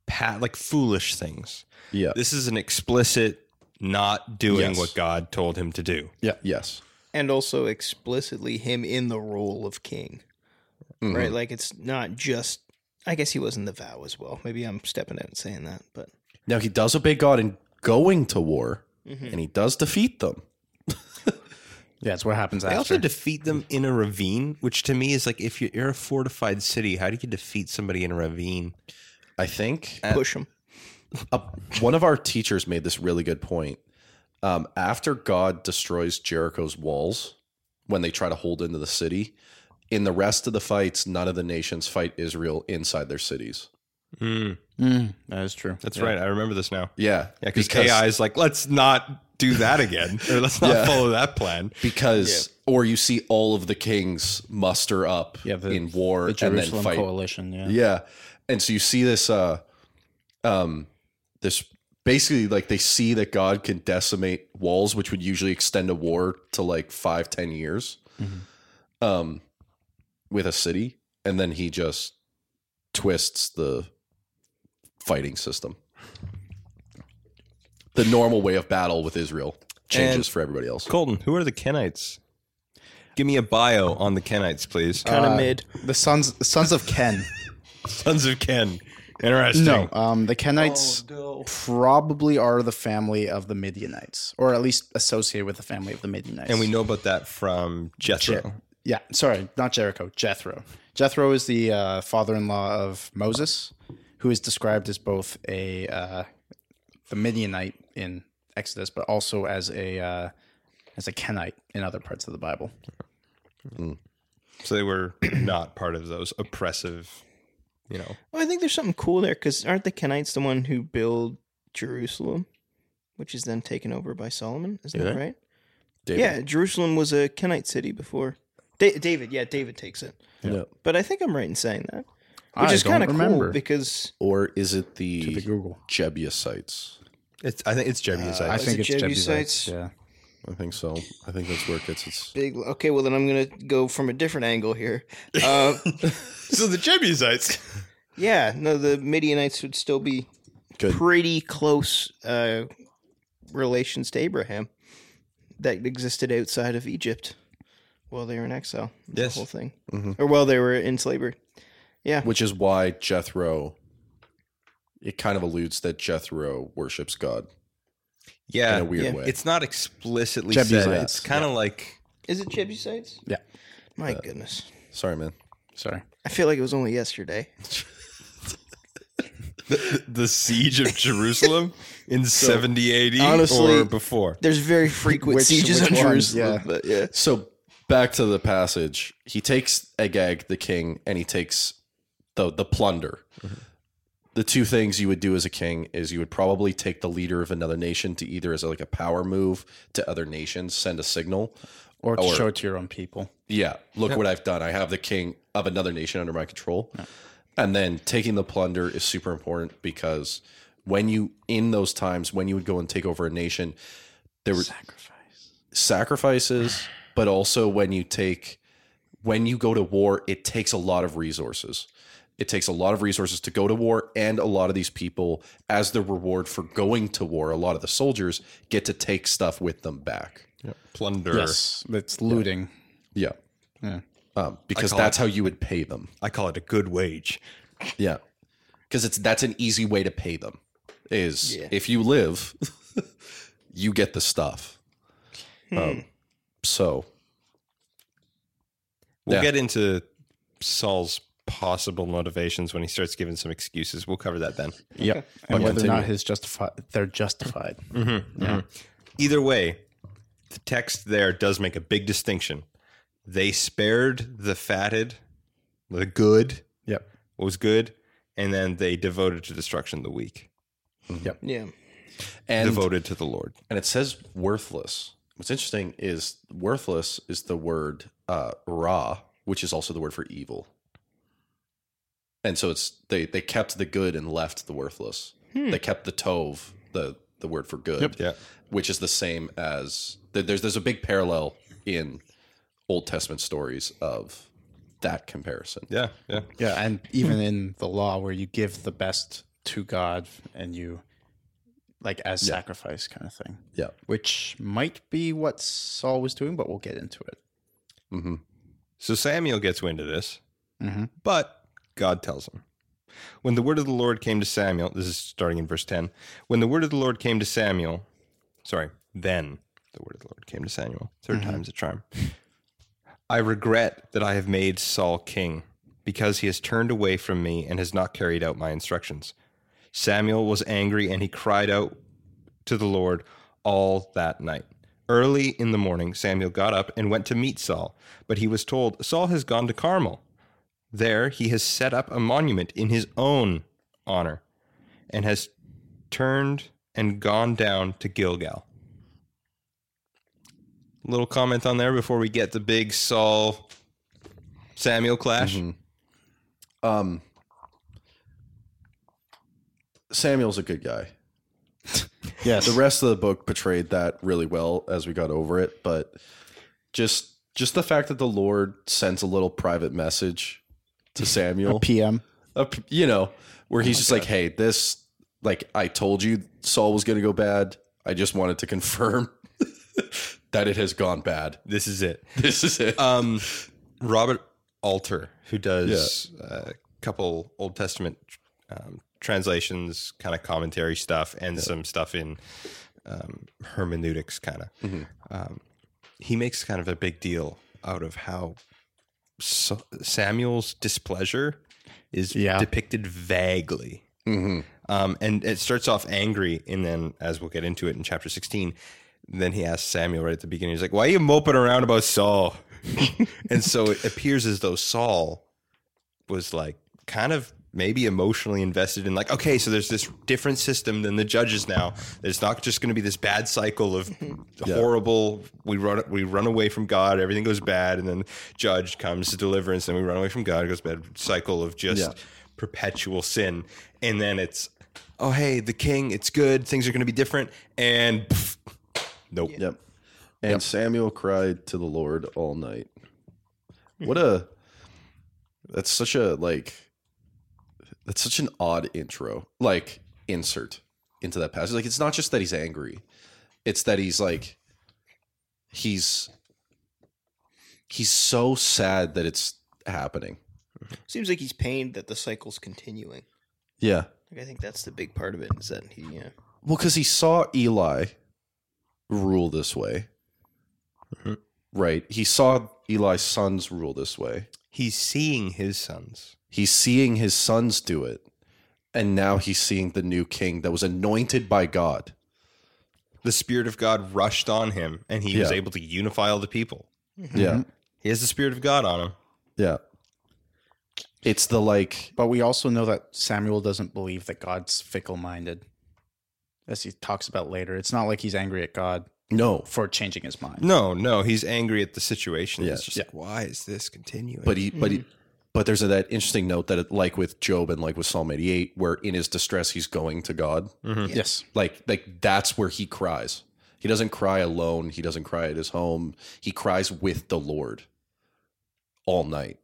[SPEAKER 3] pat like foolish things.
[SPEAKER 2] Yeah.
[SPEAKER 3] This is an explicit not doing
[SPEAKER 2] Yes.
[SPEAKER 3] what God told him to do. Yeah.
[SPEAKER 2] Yes.
[SPEAKER 5] and also explicitly him in the role of king.
[SPEAKER 2] Mhm.
[SPEAKER 5] Right? Like it's not just I guess he was in the vow as well. Maybe I'm stepping out and saying that, but
[SPEAKER 2] Now he does obey God in going to war,
[SPEAKER 5] Mm-hmm.
[SPEAKER 2] and he does defeat them.
[SPEAKER 6] Yeah, it's what happens
[SPEAKER 3] They
[SPEAKER 6] after.
[SPEAKER 3] also defeat them in a ravine, which to me is like if you're a fortified city, how do you defeat somebody in a ravine?
[SPEAKER 2] I think
[SPEAKER 5] push them.
[SPEAKER 2] uh, one of our teachers made this really good point. Um, after God destroys Jericho's walls, when they try to hold into the city, in the rest of the fights, none of the nations fight Israel inside their cities.
[SPEAKER 3] Mm,
[SPEAKER 6] Mm, that is true.
[SPEAKER 3] that's right. I remember this now.
[SPEAKER 2] Yeah,
[SPEAKER 3] Yeah, because KI is like, let's not do that again, (laughs) or let's not
[SPEAKER 2] Yeah.
[SPEAKER 3] follow that plan.
[SPEAKER 2] because or you see all of the kings muster up
[SPEAKER 6] Yeah, the-
[SPEAKER 2] in war
[SPEAKER 6] the
[SPEAKER 2] and then fight.
[SPEAKER 6] coalition. Yeah.
[SPEAKER 2] Yeah. And so you see this uh um this basically like they see that God can decimate walls, which would usually extend a war to like five, ten years. Um with a city. And then he just twists the fighting system. The normal way of battle with Israel changes
[SPEAKER 3] And-
[SPEAKER 2] for everybody else.
[SPEAKER 3] Colton, who are the Kenites? Give me a bio on the Kenites, please.
[SPEAKER 5] Kind of
[SPEAKER 6] Uh,
[SPEAKER 5] mid.
[SPEAKER 6] The sons, the sons of Ken. (laughs)
[SPEAKER 3] Sons of Ken. Interesting.
[SPEAKER 6] no, um, the Kenites probably are the family of the Midianites, or at least associated with the family of the Midianites.
[SPEAKER 3] And we know about that from Jethro.
[SPEAKER 6] Je- yeah, sorry, not Jericho, Jethro. Jethro is the uh, father-in-law of Moses, who is described as both a uh, the Midianite in Exodus, but also as a uh, as a Kenite in other parts of the Bible.
[SPEAKER 3] So they were (clears throat) not part of those oppressive, you know.
[SPEAKER 5] Well, I think there's something cool there because aren't the Kenites the one who build Jerusalem, which is then taken over by Solomon? Isn't that right?
[SPEAKER 2] David.
[SPEAKER 5] Yeah, Jerusalem was a Kenite city before. Da- David, yeah, David takes it.
[SPEAKER 2] Yeah.
[SPEAKER 5] But I think I'm right in saying that, which
[SPEAKER 6] I
[SPEAKER 5] is kind of cool because
[SPEAKER 2] Or is it
[SPEAKER 6] the
[SPEAKER 2] the
[SPEAKER 6] Google,
[SPEAKER 2] Jebusites?
[SPEAKER 3] It's I think it's Jebusites.
[SPEAKER 6] I think
[SPEAKER 5] it
[SPEAKER 6] it's
[SPEAKER 5] Jebusites?
[SPEAKER 6] Jebusites. Yeah,
[SPEAKER 2] I think so. I think that's where it gets its
[SPEAKER 5] big. Okay, well then I'm gonna go from a different angle here. Uh, (laughs)
[SPEAKER 3] so the Jebusites.
[SPEAKER 5] yeah, no, the Midianites would still be
[SPEAKER 2] Good.
[SPEAKER 5] pretty close uh, relations to Abraham that existed outside of Egypt while they were in exile.
[SPEAKER 3] Yes, The
[SPEAKER 5] whole thing,
[SPEAKER 2] Mhm.
[SPEAKER 5] or while they were in slavery. Yeah,
[SPEAKER 2] which is why Jethro. It kind of alludes that Jethro worships God
[SPEAKER 3] Yeah,
[SPEAKER 2] in a weird
[SPEAKER 5] yeah.
[SPEAKER 2] way.
[SPEAKER 3] it's not explicitly said. It's kind of like
[SPEAKER 5] is it Jebusites?
[SPEAKER 6] Yeah.
[SPEAKER 5] My uh, goodness,
[SPEAKER 2] Sorry, man.
[SPEAKER 6] sorry.
[SPEAKER 5] I feel like it was only yesterday. (laughs)
[SPEAKER 3] the, the siege of Jerusalem in 70 AD
[SPEAKER 5] honestly,
[SPEAKER 3] or before.
[SPEAKER 5] There's very frequent
[SPEAKER 6] Which-
[SPEAKER 5] sieges
[SPEAKER 6] which
[SPEAKER 5] on? Jerusalem,
[SPEAKER 6] Yeah.
[SPEAKER 5] but yeah.
[SPEAKER 2] So back to the passage. He takes Agag, the king, and he takes the the plunder. Mm-hmm. The two things you would do as a king is you would probably take the leader of another nation to either as like a power move to other nations, send a signal.
[SPEAKER 6] Or to
[SPEAKER 2] Or-
[SPEAKER 6] show it to your own people.
[SPEAKER 2] Yeah, look what I've done. I have the king of another nation under my control. And then taking the plunder is super important because when you in those times when you would go and take over a nation, there were
[SPEAKER 6] Sacrifice.
[SPEAKER 2] sacrifices, but also when you take when you go to war, it takes a lot of resources. It takes a lot of resources to go to war, and a lot of these people, as the reward for going to war, a lot of the soldiers get to take stuff with them back.
[SPEAKER 3] Plunder.
[SPEAKER 6] Yes, it's looting.
[SPEAKER 2] Yeah.
[SPEAKER 6] Yeah.
[SPEAKER 2] Um, because that's
[SPEAKER 3] it-
[SPEAKER 2] how you would pay them.
[SPEAKER 3] I call it a good wage.
[SPEAKER 2] Yeah. Because it's that's an easy way to pay them. Is
[SPEAKER 5] Yeah.
[SPEAKER 2] if you live, (laughs) you get the stuff.
[SPEAKER 5] Hmm.
[SPEAKER 2] Um, so
[SPEAKER 3] We'll
[SPEAKER 2] Yeah.
[SPEAKER 3] get into Saul's possible motivations when he starts giving some excuses. We'll cover that then.
[SPEAKER 6] Yep.
[SPEAKER 2] But
[SPEAKER 6] And whether or not his justified, they're justified. Mm-hmm. Mm-hmm. Mm-hmm.
[SPEAKER 3] Either way, the text there does make a big distinction. They spared the fatted, the good,
[SPEAKER 6] Yep.
[SPEAKER 3] what was good, and then they devoted to destruction the weak. Yep.
[SPEAKER 5] Yeah.
[SPEAKER 2] and
[SPEAKER 3] devoted to the Lord.
[SPEAKER 2] and it says worthless. What's interesting is worthless is the word uh, ra, which is also the word for evil. And so it's they they kept the good and left the worthless. They kept the tov, the the word for good,
[SPEAKER 3] Yeah.
[SPEAKER 2] which is the same as there's there's a big parallel in Old Testament stories of that comparison.
[SPEAKER 3] Yeah, yeah.
[SPEAKER 6] Yeah, and even in the law where you give the best to God and you like as sacrifice kind of thing.
[SPEAKER 2] Yeah.
[SPEAKER 6] Which might be what Saul was doing, but we'll get into it.
[SPEAKER 2] Mm-hmm.
[SPEAKER 3] So Samuel gets wind of this,
[SPEAKER 6] Mhm.
[SPEAKER 3] but God tells him. When the word of the Lord came to Samuel, this is starting in verse 10. When the word of the Lord came to Samuel, sorry, then the word of the Lord came to Samuel. 3rd mm-hmm. time's a charm. I regret that I have made Saul king because he has turned away from me and has not carried out my instructions. Samuel was angry and he cried out to the Lord all that night. Early in the morning, Samuel got up and went to meet Saul, but he was told, Saul has gone to Carmel. There he has set up a monument in his own honor and has turned and gone down to Gilgal. Little comment on there before we get the big Saul Samuel clash.
[SPEAKER 2] Um, Samuel's a good guy. (laughs)
[SPEAKER 6] Yes.
[SPEAKER 2] the rest of the book portrayed that really well as we got over it but just just the fact that the lord sends a little private message to (laughs) samuel.
[SPEAKER 6] PM.
[SPEAKER 2] a you know where he's just like hey this like i told you saul was going to go bad. I just wanted to confirm (laughs) that it has gone bad.
[SPEAKER 3] This is it. (laughs)
[SPEAKER 2] this is it.
[SPEAKER 3] Um, Robert Alter, who does a couple Old Testament um, translations, kind of commentary stuff, and some stuff in um, hermeneutics, kind of. Um, he makes kind of a big deal out of how Samuel's displeasure is
[SPEAKER 6] Yeah.
[SPEAKER 3] depicted vaguely. Um, and it starts off angry, and then, as we'll get into it in chapter 16, then he asks Samuel right at the beginning, he's like, Why are you moping around about Saul? (laughs) and so it appears as though Saul was like kind of maybe emotionally invested in like okay so there's this different system than the judges now it's not just going to be this bad cycle of (laughs) (laughs) horrible we run we run away from god everything goes bad and then judge comes to deliverance and we run away from god it goes bad cycle of just
[SPEAKER 2] Yeah.
[SPEAKER 3] perpetual sin and then it's oh hey the king it's good things are going to be different and pff, (laughs) nope
[SPEAKER 2] Yep. And Samuel cried to the Lord all night. What a that's such a like that's such an odd intro. Like insert into that passage. Like it's not just that he's angry. It's that he's like he's he's so sad that it's happening.
[SPEAKER 5] Seems like he's pained that the cycle's continuing.
[SPEAKER 2] Yeah.
[SPEAKER 5] Like I think that's the big part of it is that he. Uh,
[SPEAKER 2] Well, because he saw Eli rule this way. Right. He saw Eli's sons rule this way.
[SPEAKER 3] he's seeing his sons
[SPEAKER 2] He's seeing his sons do it. And now he's seeing the new king that was anointed by God.
[SPEAKER 3] the spirit of god rushed on him and he was able to unify all the people mm-hmm.
[SPEAKER 2] Yeah.
[SPEAKER 3] he has the spirit of god on him
[SPEAKER 2] Yeah. It's the like,
[SPEAKER 6] But we also know that Samuel doesn't believe that God's fickle minded. As he talks about later. It's not like he's angry at God
[SPEAKER 2] no,
[SPEAKER 6] for changing his mind.
[SPEAKER 3] No, no, he's angry at the situation.
[SPEAKER 2] Yeah,
[SPEAKER 3] It's just like, why is this continuing?
[SPEAKER 2] but he, but he, mm-hmm. But there's a, that interesting note that, it, like with Job and like with Psalm 88, where in his distress he's going to God.
[SPEAKER 6] Yes.
[SPEAKER 2] Like, like that's where he cries. He doesn't cry alone. He doesn't cry at his home. He cries with the Lord all night.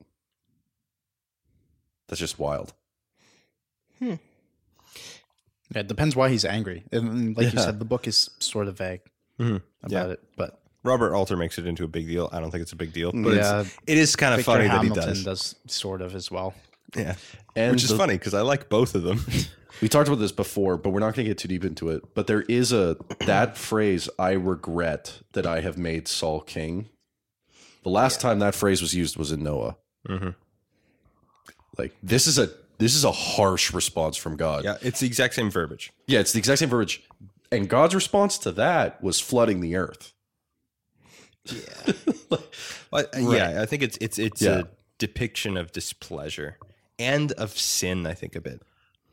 [SPEAKER 2] That's just wild.
[SPEAKER 6] Yeah, it depends why he's angry. And like you said, the book is sort of vague
[SPEAKER 3] Mhm.
[SPEAKER 6] about it. But
[SPEAKER 3] Robert Alter makes it into a big deal. I don't think it's a big deal, but
[SPEAKER 6] Yeah.
[SPEAKER 3] it's, it is kind of
[SPEAKER 6] Victor
[SPEAKER 3] funny
[SPEAKER 6] Hamilton
[SPEAKER 3] that he does.
[SPEAKER 6] does sort of as well.
[SPEAKER 3] Yeah,
[SPEAKER 2] And
[SPEAKER 3] which is
[SPEAKER 2] the-
[SPEAKER 3] funny because I like both of them. (laughs)
[SPEAKER 2] We talked about this before, but we're not going to get too deep into it. But there is a that phrase, I regret that I have made Saul king. The last time that phrase was used was in Noah.
[SPEAKER 3] Mhm.
[SPEAKER 2] Like this is a this is a harsh response from God.
[SPEAKER 3] yeah, it's the exact same verbiage.
[SPEAKER 2] Yeah, it's the exact same verbiage. And God's response to that was flooding the earth. (laughs)
[SPEAKER 3] Uh, Yeah, I think it's it's it's
[SPEAKER 2] Yeah.
[SPEAKER 3] a depiction of displeasure and of sin. I think a bit.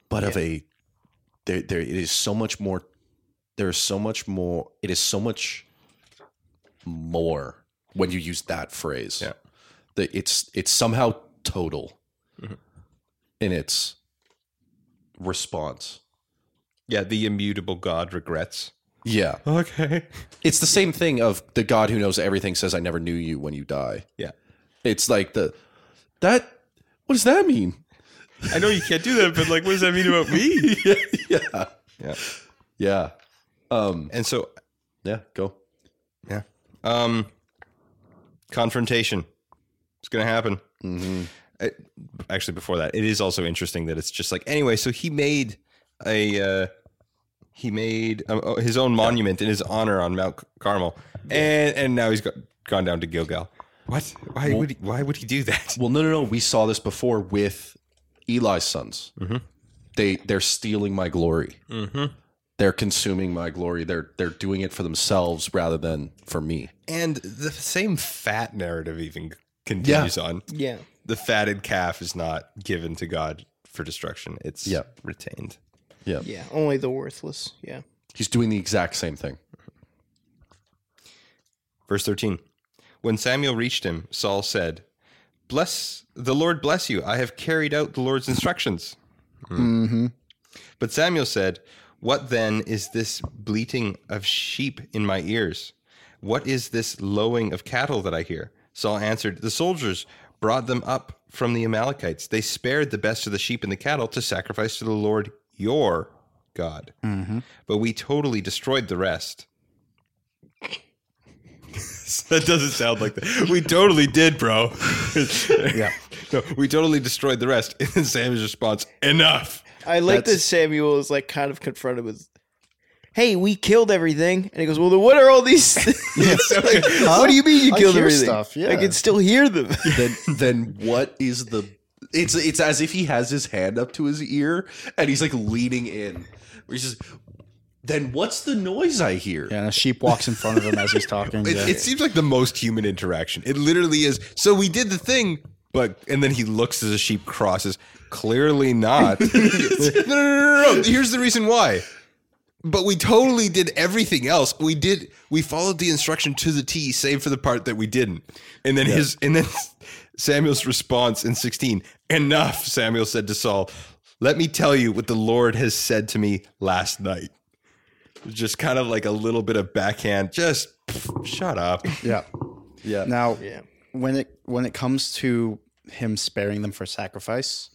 [SPEAKER 2] But of a there, there it is so much more there's so much more. It is so much more when you use that phrase.
[SPEAKER 3] Yeah.
[SPEAKER 2] that it's it's somehow total in its response.
[SPEAKER 3] Yeah, the immutable God regrets.
[SPEAKER 2] Yeah,
[SPEAKER 3] Okay.
[SPEAKER 2] it's the same thing of the God who knows everything says, "I never knew you when you die."
[SPEAKER 3] Yeah.
[SPEAKER 2] It's like the that. What does that mean?
[SPEAKER 3] I know you can't do that, but like, what does that mean about me? (laughs)
[SPEAKER 2] yeah,
[SPEAKER 3] Yeah.
[SPEAKER 2] yeah, um,
[SPEAKER 3] And so,
[SPEAKER 2] yeah. Go.
[SPEAKER 3] yeah. Um, confrontation. It's going to happen.
[SPEAKER 2] Mm-hmm.
[SPEAKER 3] It- actually, before that, it is also interesting that it's just like, anyway, so he made a, uh, he made uh, his own monument in his honor on Mount Carmel. And, and now he's got, gone down to Gilgal. What? Why would he, why would he do that?
[SPEAKER 2] Well, no, no, no. We saw this before with Eli's sons. They they're stealing my glory. They're consuming my glory. They're they're doing it for themselves rather than for me.
[SPEAKER 3] And the same fat narrative even continues on.
[SPEAKER 5] Yeah.
[SPEAKER 3] The fatted calf is not given to God for destruction. It's
[SPEAKER 2] Yeah.
[SPEAKER 3] retained.
[SPEAKER 2] Yeah,
[SPEAKER 5] Yeah. Only the worthless. Yeah.
[SPEAKER 2] he's doing the exact same thing.
[SPEAKER 3] Verse 13. When Samuel reached him, Saul said, Bless the Lord bless you. I have carried out the Lord's instructions.
[SPEAKER 6] Mm-hmm.
[SPEAKER 3] But Samuel said, What then is this bleating of sheep in my ears? What is this lowing of cattle that I hear? Saul answered, The soldiers brought them up from the Amalekites. They spared the best of the sheep and the cattle to sacrifice to the Lord your God. Mm-hmm. But we totally destroyed the rest. (laughs) that doesn't sound like that. We totally did, bro. (laughs)
[SPEAKER 6] Yeah.
[SPEAKER 3] No, we totally destroyed the rest. (laughs) And then Samuel's response, enough.
[SPEAKER 5] I like that Samuel is like kind of confronted with, "Hey, we killed everything," and he goes, "Well, then what are all these? Like, What do you mean you
[SPEAKER 6] I
[SPEAKER 5] killed
[SPEAKER 6] hear
[SPEAKER 5] everything?
[SPEAKER 6] stuff, yeah.
[SPEAKER 5] I can still hear them."
[SPEAKER 2] then then what is the? It's it's as if he has his hand up to his ear and he's like leaning in. Where he's just. Then what's the noise I hear?
[SPEAKER 6] Yeah, and a sheep walks in front of him as he's talking. (laughs)
[SPEAKER 3] It,
[SPEAKER 6] yeah.
[SPEAKER 3] it seems like the most human interaction. It literally is. So we did the thing, but and then he looks as a sheep crosses. Clearly not. (laughs) (laughs) no, no, no, no, no. Here's the reason why. But we totally did everything else. We did. We followed the instruction to the T, save for the part that we didn't. And then his and then Samuel's response in 16. Enough, Samuel said to Saul. Let me tell you what the Lord has said to me last night. Just kind of like a little bit of backhand. Just shut up.
[SPEAKER 6] yeah.
[SPEAKER 2] Yeah.
[SPEAKER 6] Now,
[SPEAKER 5] Yeah.
[SPEAKER 6] when it when it comes to him sparing them for sacrifice,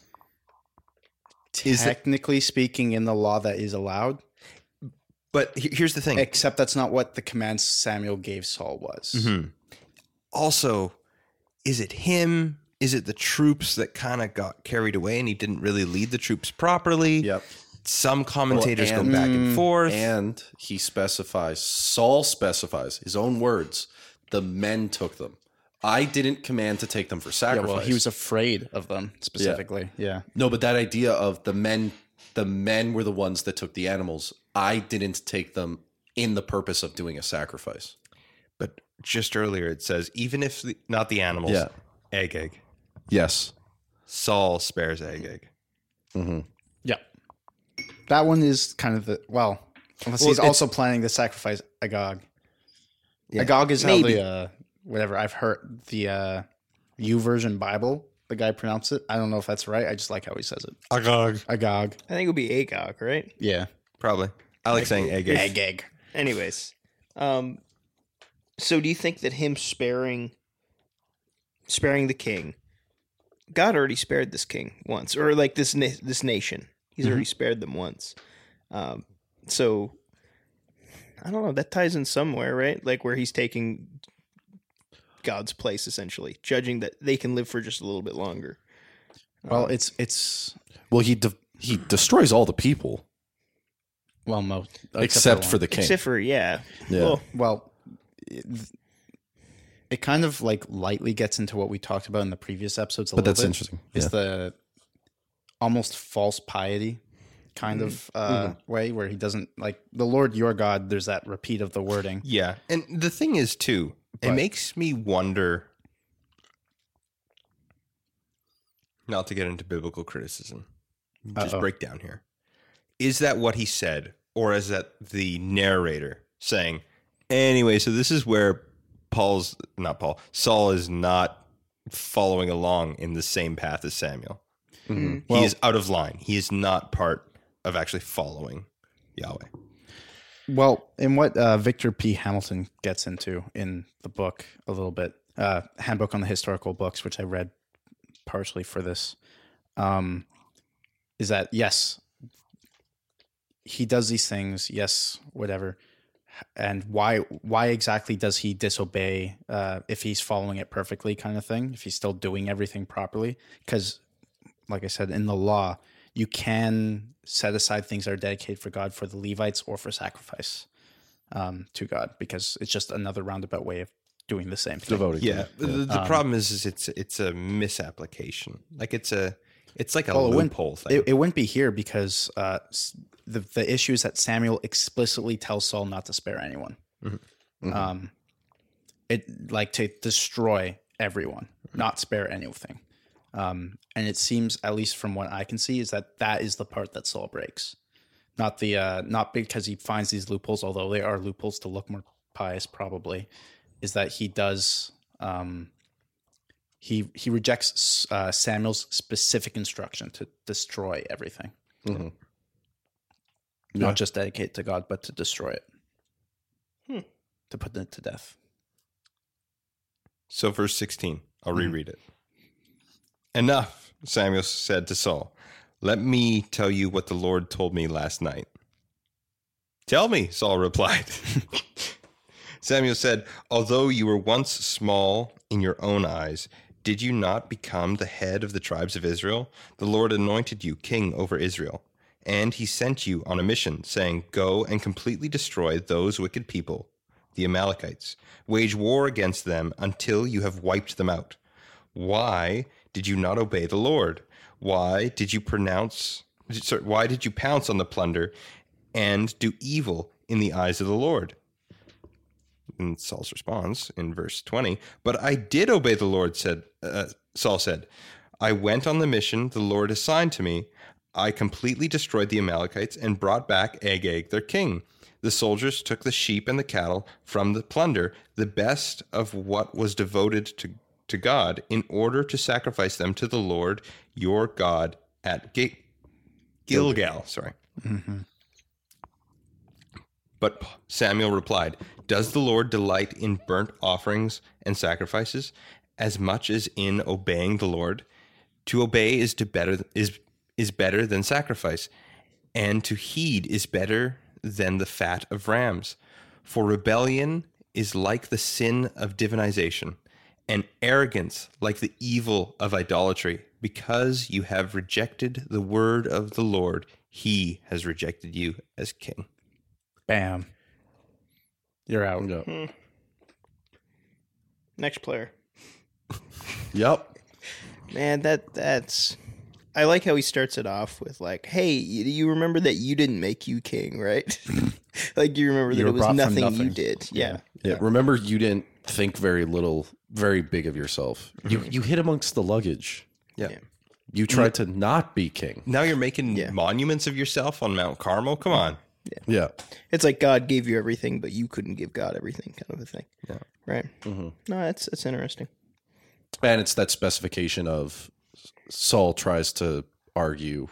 [SPEAKER 3] Is it-
[SPEAKER 6] technically speaking, in the law that is allowed,
[SPEAKER 3] But here's the thing.
[SPEAKER 6] except that's not what the command Samuel gave Saul was.
[SPEAKER 3] Mhm. Also, is it him? Is it the troops that kind of got carried away and he didn't really lead the troops properly?
[SPEAKER 2] Yep.
[SPEAKER 3] Some commentators
[SPEAKER 2] Well,
[SPEAKER 3] go back and forth.
[SPEAKER 2] And he specifies, Saul specifies his own words. The men took them. I didn't command to take them for
[SPEAKER 6] Yeah,
[SPEAKER 2] sacrifice.
[SPEAKER 6] well, he was afraid of them specifically. Yeah.
[SPEAKER 2] no, but that idea of the men, the men were the ones that took the animals. I didn't take them in the purpose of doing a sacrifice.
[SPEAKER 3] but just earlier it says, even if the, not the animals,
[SPEAKER 2] Yeah.
[SPEAKER 3] egg egg.
[SPEAKER 2] Yes.
[SPEAKER 3] Saul spares egg egg.
[SPEAKER 2] Mm-hmm.
[SPEAKER 6] Yeah. That one is kind of the well, unless
[SPEAKER 3] Well,
[SPEAKER 6] he's also planning to sacrifice Agog.
[SPEAKER 3] Yeah.
[SPEAKER 6] Agag is
[SPEAKER 5] Maybe.
[SPEAKER 6] how the uh, whatever I've heard the uh, YouVersion Bible. The guy pronounced it. I don't know if that's right. I just like how he says it.
[SPEAKER 3] Agog.
[SPEAKER 6] Agog.
[SPEAKER 5] I think it would be Agog, right?
[SPEAKER 6] Yeah.
[SPEAKER 3] Probably. I like saying egg egg.
[SPEAKER 6] Agag.
[SPEAKER 5] Anyways, um, so do you think that him sparing, sparing the king, God already spared this king once, or like this na- this nation, He's already spared them once. Um, so I don't know. That ties in somewhere, right? Like where he's taking God's place, essentially, judging that they can live for just a little bit longer.
[SPEAKER 6] Well, it's it's
[SPEAKER 2] Well, he de- he destroys all the people
[SPEAKER 6] well, most
[SPEAKER 2] except, for
[SPEAKER 6] one.
[SPEAKER 2] the king.
[SPEAKER 5] Except for yeah,
[SPEAKER 2] Yeah.
[SPEAKER 5] Well,
[SPEAKER 6] well, it, it kind of like lightly gets into what we talked about in the previous episodes. A
[SPEAKER 2] but
[SPEAKER 6] little
[SPEAKER 2] that's
[SPEAKER 6] bit.
[SPEAKER 2] interesting.
[SPEAKER 6] It's
[SPEAKER 2] Yeah.
[SPEAKER 6] the almost false piety kind of uh, way where he doesn't like the Lord your God. There's that repeat of the wording.
[SPEAKER 3] Yeah. And the thing is, too, it makes me wonder. Not to get into biblical criticism, just
[SPEAKER 6] Uh-oh.
[SPEAKER 3] break down here. Is that what he said or is that the narrator saying, anyway, so this is where Paul's not Paul, Saul is not following along in the same path as Samuel.
[SPEAKER 2] Mm-hmm.
[SPEAKER 3] he is out of line. He is not part of actually following Yahweh.
[SPEAKER 6] Well, in what uh, Victor P. Hamilton gets into in the book a little bit, uh, Handbook on the Historical Books, which I read partially for this, um, is that yes, he does these things, yes, whatever, and why why exactly does he disobey uh, if he's following it perfectly, kind of thing? If he's still doing everything properly, because, like I said, in the law, you can set aside things that are dedicated for God for the Levites or for sacrifice um, to God because it's just another roundabout way of doing the same thing.
[SPEAKER 2] Devoted.
[SPEAKER 3] Yeah, the, the
[SPEAKER 6] Um,
[SPEAKER 3] problem is, is it's it's a misapplication. Like it's a it's like a
[SPEAKER 6] it wouldn't-
[SPEAKER 3] loophole thing.
[SPEAKER 6] It, it wouldn't be here because uh, the the issue is that Samuel explicitly tells Saul not to spare anyone.
[SPEAKER 2] Mhm.
[SPEAKER 6] Um, it like to destroy everyone, not spare anything. Um, and it seems, at least from what I can see, is that that is the part that Saul breaks. Not the uh, not because he finds these loopholes, although they are loopholes to look more pious, probably, is that he does um, he he rejects uh, Samuel's specific instruction to destroy everything,
[SPEAKER 2] Mhm.
[SPEAKER 6] not just dedicate to God, but to destroy it,
[SPEAKER 5] Hmm.
[SPEAKER 6] to put it to death.
[SPEAKER 3] So, verse 16, I'll
[SPEAKER 6] Mhm.
[SPEAKER 3] reread it. Enough, Samuel said to Saul. Let me tell you what the Lord told me last night. Tell me, Saul replied. (laughs) Samuel said, Although you were once small in your own eyes, did you not become the head of the tribes of Israel? The Lord anointed you king over Israel. And he sent you on a mission, saying, Go and completely destroy those wicked people, the Amalekites. Wage war against them until you have wiped them out. Why did you not obey the Lord? Why did you pronounce sorry, why did you pounce on the plunder and do evil in the eyes of the Lord? And Saul's response in verse 20, but I did obey the Lord, said uh, Saul said. I went on the mission the Lord assigned to me. I completely destroyed the Amalekites and brought back Agag, their king. The soldiers took the sheep and the cattle from the plunder, the best of what was devoted to, to God, in order to sacrifice them to the Lord your God at Gil- Gilgal. Sorry. But Samuel replied, Does the Lord delight in burnt offerings and sacrifices as much as in obeying the Lord? To obey is to better is is better than sacrifice, and to heed is better than the fat of rams. For rebellion is like the sin of divinization, and arrogance like the evil of idolatry. Because you have rejected the word of the Lord, he has rejected you as king.
[SPEAKER 6] Bam, you're out.
[SPEAKER 2] Yeah. Hmm.
[SPEAKER 5] Next player.
[SPEAKER 2] Yep.
[SPEAKER 5] Man, that that's. I like how he starts it off with like, "Hey, you, you remember that you didn't make you king, right? (laughs) like you remember that
[SPEAKER 6] You
[SPEAKER 5] it was
[SPEAKER 6] brought from
[SPEAKER 5] nothing, you
[SPEAKER 6] nothing."
[SPEAKER 5] did. Yeah.
[SPEAKER 2] Yeah. Remember, you didn't think very little, very big of yourself. You mm-hmm. you hid amongst the luggage.
[SPEAKER 3] Yeah.
[SPEAKER 5] Yeah.
[SPEAKER 2] You tried to not be king.
[SPEAKER 3] Now you're making
[SPEAKER 5] Yeah.
[SPEAKER 3] monuments of yourself on Mount Carmel. Come mm-hmm. on.
[SPEAKER 2] Yeah.
[SPEAKER 5] It's like God gave you everything, but you couldn't give God everything, kind of a thing.
[SPEAKER 3] Yeah.
[SPEAKER 5] Right.
[SPEAKER 2] Mm-hmm.
[SPEAKER 5] No, that's that's interesting.
[SPEAKER 2] And it's that specification of Saul tries to argue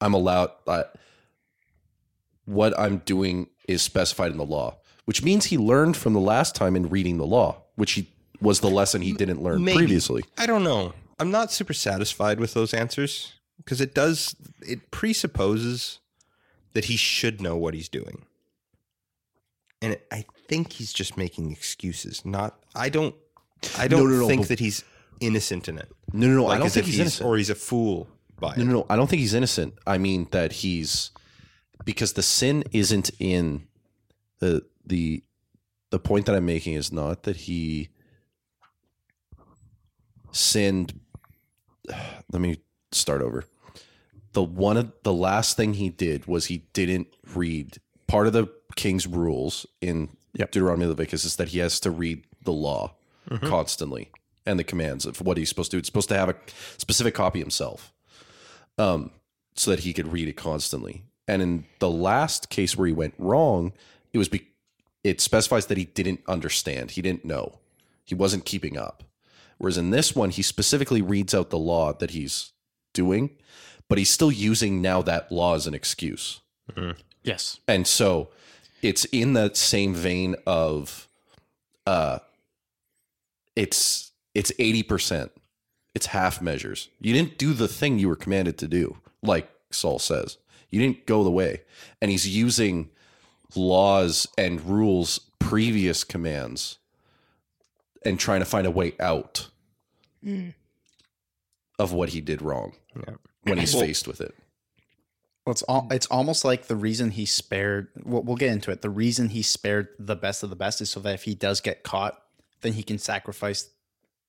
[SPEAKER 2] I'm allowed I, what I'm doing is specified in the law, which means he learned from the last time in reading the law, which he was the lesson he didn't learn
[SPEAKER 3] Maybe.
[SPEAKER 2] previously.
[SPEAKER 3] I don't know. I'm not super satisfied with those answers because it does it presupposes that he should know what he's doing. And I think he's just making excuses. Not I don't I don't
[SPEAKER 2] no, no,
[SPEAKER 3] think that he's innocent in it.
[SPEAKER 2] No, no, no.
[SPEAKER 3] Like
[SPEAKER 2] I don't think he's innocent.
[SPEAKER 3] or he's a fool by
[SPEAKER 2] No,
[SPEAKER 3] it.
[SPEAKER 2] no, no. I don't think he's innocent. I mean that he's because the sin isn't in the the the point that I'm making is not that he sinned. (sighs) Let me start over. The one of the last thing he did was he didn't read part of the king's rules in Deuteronomy Leviticus is that he has to read the law constantly and the commands of what he's supposed to do. It's supposed to have a specific copy himself um, so that he could read it constantly. And in the last case where he went wrong, it was be- it specifies that he didn't understand. He didn't know. He wasn't keeping up. Whereas in this one, he specifically reads out the law that he's doing, but he's still using now that law as an excuse.
[SPEAKER 6] Yes.
[SPEAKER 2] And so it's in that same vein of uh it's it's 80%. It's half measures. You didn't do the thing you were commanded to do, like Saul says. You didn't go the way. And he's using laws and rules previous commands and trying to find a way out of what he did wrong
[SPEAKER 3] Yeah.
[SPEAKER 2] When he's
[SPEAKER 3] Well-
[SPEAKER 2] faced with it.
[SPEAKER 6] Well, it's all, it's almost like the reason he spared. We'll, we'll get into it. The reason he spared the best of the best is so that if he does get caught, then he can sacrifice.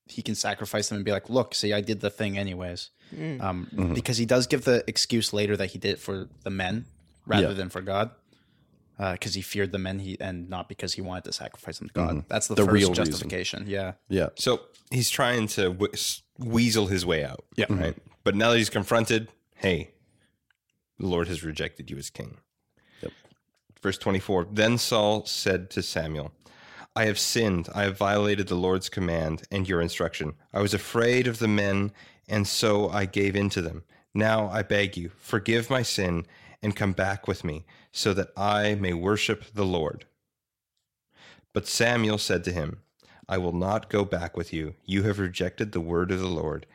[SPEAKER 6] He can sacrifice them and be like, "Look, see, I did the thing anyways." Mm. Um, mm-hmm. Because he does give the excuse later that he did it for the men rather
[SPEAKER 2] Yeah.
[SPEAKER 6] than for God, uh, because he feared the men. He and not because he wanted to sacrifice them to God. Mm-hmm. That's the,
[SPEAKER 2] The
[SPEAKER 6] first
[SPEAKER 2] real reason.
[SPEAKER 6] justification. Yeah.
[SPEAKER 2] Yeah.
[SPEAKER 3] So he's trying to w- s- weasel his way out.
[SPEAKER 6] Yeah. Mm-hmm.
[SPEAKER 3] Right. But now that he's confronted, hey, the Lord has rejected you as king.
[SPEAKER 2] Yep.
[SPEAKER 3] Verse 24 Then Saul said to Samuel, I have sinned. I have violated the Lord's command and your instruction. I was afraid of the men, and so I gave in to them. Now I beg you, forgive my sin and come back with me, so that I may worship the Lord. But Samuel said to him, I will not go back with you. You have rejected the word of the Lord,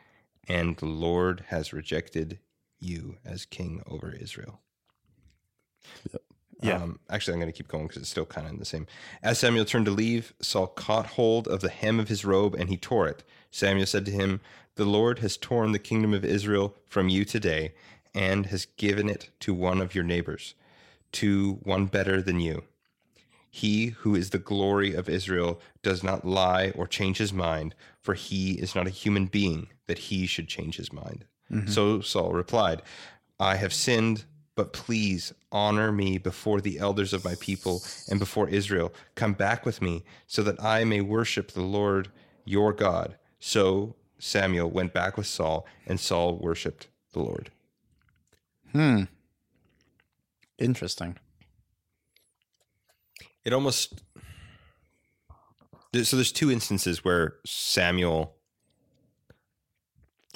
[SPEAKER 3] and the Lord has rejected you as king over Israel.
[SPEAKER 6] Yeah.
[SPEAKER 3] Um, actually, I'm going to keep going because it's still kind of in the same. As Samuel turned to leave, Saul caught hold of the hem of his robe and he tore it. Samuel said to him, The Lord has torn the kingdom of Israel from you today and has given it to one of your neighbors, to one better than you. He who is the glory of Israel does not lie or change his mind, for he is not a human being that he should change his mind. So Saul replied, I have sinned, but please honor me before the elders of my people and before Israel. Come back with me so that I may worship the Lord your God. So Samuel went back with Saul, and Saul worshiped the Lord.
[SPEAKER 6] Hmm. Interesting.
[SPEAKER 3] It almost so there's two instances where Samuel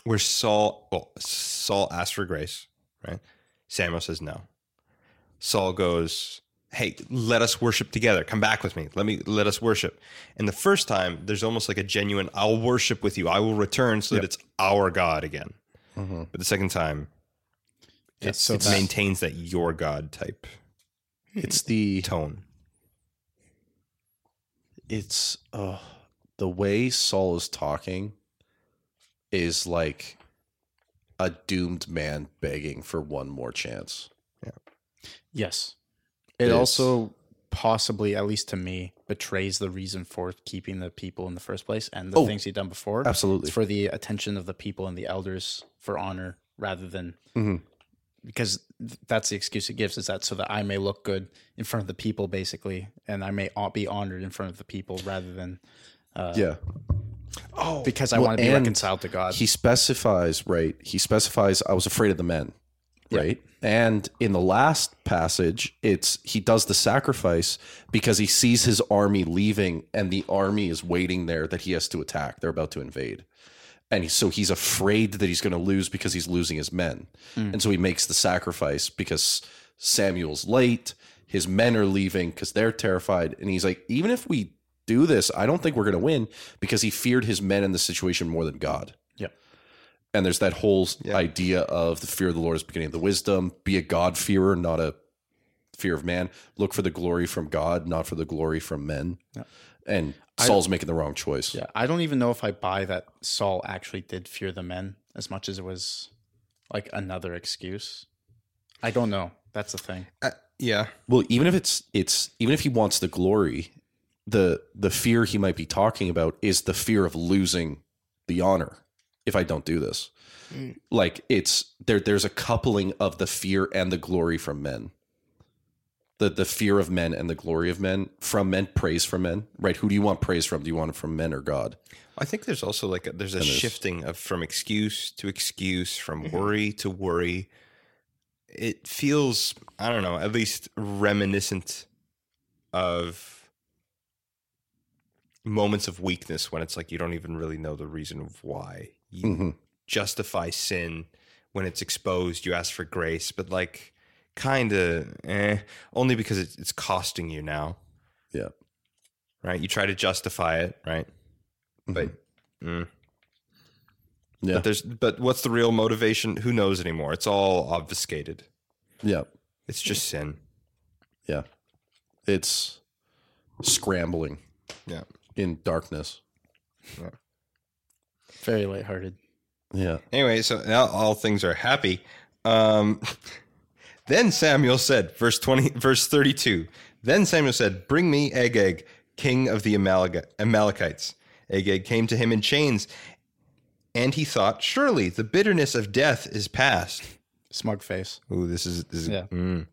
[SPEAKER 3] where Saul well Saul asks for grace, right? Samuel says no. Saul goes, "Hey, let us worship together. Come back with me. Let me let us worship." And the first time there's almost like a genuine I'll worship with you. I will return so that it's our God again. Mm-hmm. But the second time
[SPEAKER 6] Yeah,
[SPEAKER 3] it,
[SPEAKER 6] so
[SPEAKER 3] it maintains that your God type
[SPEAKER 2] It's the
[SPEAKER 3] tone.
[SPEAKER 2] It's uh the way Saul is talking is like a doomed man begging for one more chance. Yeah.
[SPEAKER 6] Yes. It
[SPEAKER 2] It's-
[SPEAKER 6] also possibly, at least to me, betrays the reason for keeping the people in the first place and the
[SPEAKER 2] Oh,
[SPEAKER 6] things he'd done before.
[SPEAKER 2] absolutely.
[SPEAKER 6] It's for the attention of the people and the elders for honor rather than
[SPEAKER 2] Mhm.
[SPEAKER 6] Because that's the excuse it gives is that so that I may look good in front of the people, basically, and I may be honored in front of the people rather than uh,
[SPEAKER 2] yeah.
[SPEAKER 6] Oh because I
[SPEAKER 2] Well,
[SPEAKER 6] want to be reconciled to God.
[SPEAKER 2] He specifies, right? He specifies I was afraid of the men, right? And in the last passage, it's he does the sacrifice because he sees his army leaving and the army is waiting there that he has to attack. They're about to invade. And he, so he's afraid that he's going to lose because he's losing his men. Hmm. And so he makes the sacrifice because Samuel's late, his men are leaving because they're terrified. And he's like, even if we do this, I don't think we're going to win because he feared his men in the situation more than God.
[SPEAKER 6] Yep.
[SPEAKER 2] And there's that whole
[SPEAKER 3] Yeah.
[SPEAKER 2] idea of the fear of the Lord is beginning of the wisdom. Be a God fearer, not a fear of man. Look for the glory from God, not for the glory from men. And Saul's making the wrong choice.
[SPEAKER 6] Yeah, I don't even know if I buy that Saul actually did fear the men as much as it was like another excuse. I don't know. That's the thing.
[SPEAKER 3] Uh, yeah.
[SPEAKER 2] Well, even if it's it's even if he wants the glory, the the fear he might be talking about is the fear of losing the honor if I don't do this. Like it's there there's a coupling of the fear and the glory from men. The the fear of men and the glory of men from men, praise from men, right? Who do you want praise from? Do you want it from men or God?
[SPEAKER 3] I think there's also like a, there's a shifting of from excuse to excuse, from worry to worry. it feels I don't know, at least reminiscent of moments of weakness when it's like you don't even really know the reason of why you
[SPEAKER 2] Mhm.
[SPEAKER 3] justify sin when it's exposed. You ask for grace, but like kind of eh, only because it's, it's costing you now,
[SPEAKER 2] Yeah.
[SPEAKER 3] right? You try to justify it, right? But mm.
[SPEAKER 2] Yeah.
[SPEAKER 3] but there's but what's the real motivation? Who knows anymore? It's all obfuscated.
[SPEAKER 2] Yeah.
[SPEAKER 3] It's just sin.
[SPEAKER 2] Yeah. It's scrambling
[SPEAKER 3] Yeah.
[SPEAKER 2] in darkness. Yeah.
[SPEAKER 6] Very lighthearted.
[SPEAKER 2] Yeah.
[SPEAKER 3] Anyway, so now all things are happy. Um, (laughs) then Samuel said, verse twenty, verse thirty-two. Then Samuel said, "Bring me Agag, king of the Amalekites." Agag came to him in chains, and he thought, "Surely the bitterness of death is past."
[SPEAKER 6] Smug face.
[SPEAKER 3] Ooh, this is this is.
[SPEAKER 6] Yeah.
[SPEAKER 3] mm.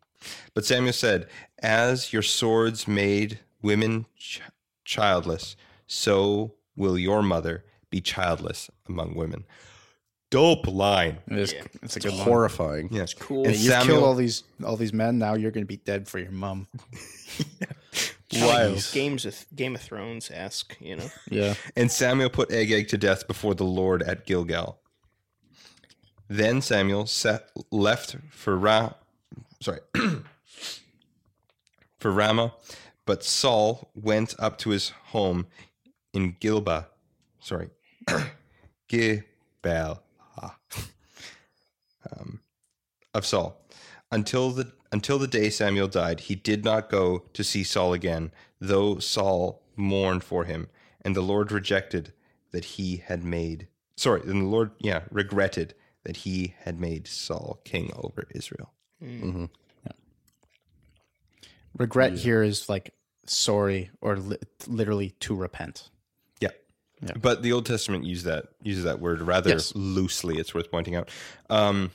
[SPEAKER 3] But Samuel said, "As your swords made women ch- childless, so will your mother be childless among women." Dope line.
[SPEAKER 6] It is, It's a good one.
[SPEAKER 2] Horrifying.
[SPEAKER 3] Yeah,
[SPEAKER 5] cool.
[SPEAKER 3] And
[SPEAKER 6] Yeah, you've
[SPEAKER 3] Samuel,
[SPEAKER 6] killed all these all these men. Now you're going to be dead for your mum. (laughs)
[SPEAKER 5] Wild. Games of Game of Thrones esque, you know.
[SPEAKER 6] Yeah.
[SPEAKER 3] and Samuel put Agag to death before the Lord at Gilgal. Then Samuel set, left for Ra, sorry, (clears throat) for Ramah, but Saul went up to his home in Gilba, sorry, (clears throat) Gilbal, um, of Saul. Until the until the day Samuel died, he did not go to see Saul again, though Saul mourned for him, and the Lord rejected that he had made sorry, and the Lord yeah, regretted that he had made Saul king over Israel. Hmm. Mm-hmm.
[SPEAKER 6] Regret here is like sorry or li- literally to repent.
[SPEAKER 3] Yeah. But the Old Testament uses that uses that word rather
[SPEAKER 6] Yes.
[SPEAKER 3] loosely. It's worth pointing out. Um,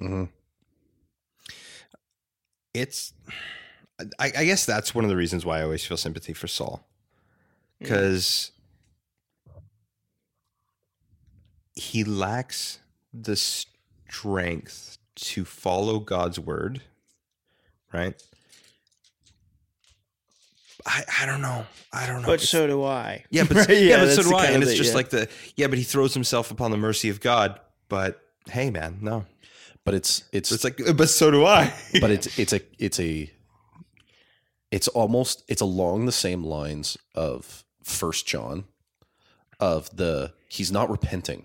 [SPEAKER 2] Mhm.
[SPEAKER 3] It's, I, I guess that's one of the reasons why I always feel sympathy for Saul, because he lacks the strength to follow God's word, right? I, I don't know. I don't know.
[SPEAKER 5] But
[SPEAKER 3] It's-
[SPEAKER 5] so do I.
[SPEAKER 3] yeah, but (laughs)
[SPEAKER 5] Right,
[SPEAKER 3] yeah, but so do I. And it's
[SPEAKER 5] the-
[SPEAKER 3] just
[SPEAKER 5] yeah.
[SPEAKER 3] like the yeah, but he throws himself upon the mercy of God. But hey, man, no.
[SPEAKER 2] But it's it's
[SPEAKER 3] It's like, but so do I. (laughs)
[SPEAKER 2] but it's it's a (laughs) it's a it's almost it's along the same lines of first john of the he's not repenting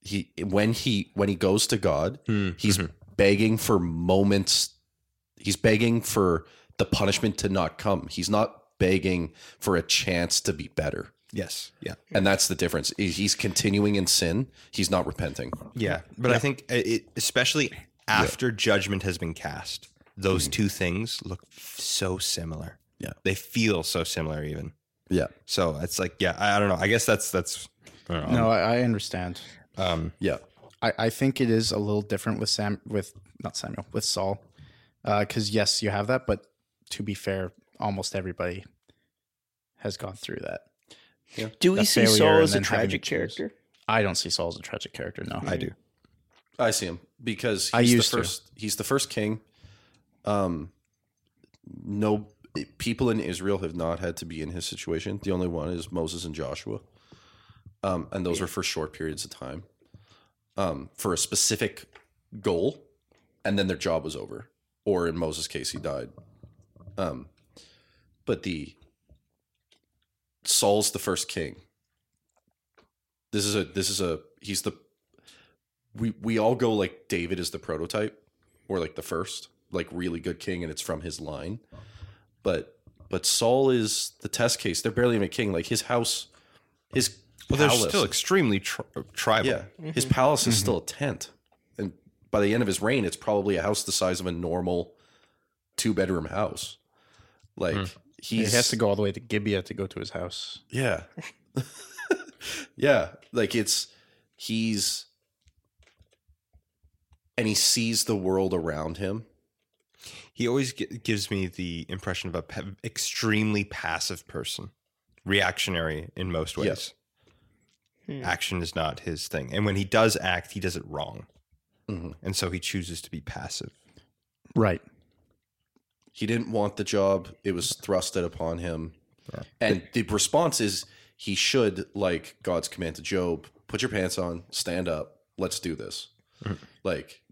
[SPEAKER 2] he when he when he goes to god hmm, he's mm-hmm. begging for moments he's begging for the punishment to not come he's not begging for a chance to be better
[SPEAKER 3] yes, yeah,
[SPEAKER 2] and that's the difference he's continuing in sin he's not repenting
[SPEAKER 3] yeah. But I think uh, it, especially after judgment has been cast, those mm. two things look so similar.
[SPEAKER 2] Yeah.
[SPEAKER 3] they feel so similar, even.
[SPEAKER 2] yeah
[SPEAKER 3] So it's like, yeah, I, I don't know. I guess that's that's. I don't know.
[SPEAKER 6] No, I, I understand.
[SPEAKER 3] Um,
[SPEAKER 2] yeah
[SPEAKER 6] I, I think it is a little different with Sam with not Samuel with Saul, uh, because yes, you have that, but to be fair, almost everybody has gone through that.
[SPEAKER 5] Do we
[SPEAKER 6] a
[SPEAKER 5] see Saul as a
[SPEAKER 6] then having to
[SPEAKER 5] tragic character?
[SPEAKER 6] I don't see Saul as a tragic character. No,
[SPEAKER 3] I do.
[SPEAKER 2] I see him because he's
[SPEAKER 6] I used
[SPEAKER 2] the
[SPEAKER 6] to.
[SPEAKER 2] first. He's the first king. Um, no people in Israel have not had to be in his situation. The only one is Moses and Joshua, um, and those were for short periods of time, um, for a specific goal, and then their job was over. Or in Moses' case, he died. Um, but the Saul's the first king. This is a this is a he's the we we all go like David is the prototype or like the first like really good king and it's from his line. But but Saul is the test case. They're barely even a king. Like his house his
[SPEAKER 3] well, they're
[SPEAKER 2] palace,
[SPEAKER 3] still extremely tri- tribal.
[SPEAKER 2] yeah, his palace is still a tent. And by the end of his reign it's probably a house the size of a normal two bedroom house. Like
[SPEAKER 6] he
[SPEAKER 2] he's
[SPEAKER 6] has to go all the way to Gibeah to go to his house.
[SPEAKER 2] yeah. (laughs) yeah. Like it's he's and he sees the world around him.
[SPEAKER 3] He always gi- gives me the impression of a pa- extremely passive person, reactionary in most ways. action is not his thing. And when he does act, he does it wrong.
[SPEAKER 2] Mhm.
[SPEAKER 3] And so he chooses to be passive.
[SPEAKER 6] Right.
[SPEAKER 2] He didn't want the job. It was thrusted upon him. And the response is he should, like God's command to Job, put your pants on, stand up, let's do this. Mm-hmm. Like,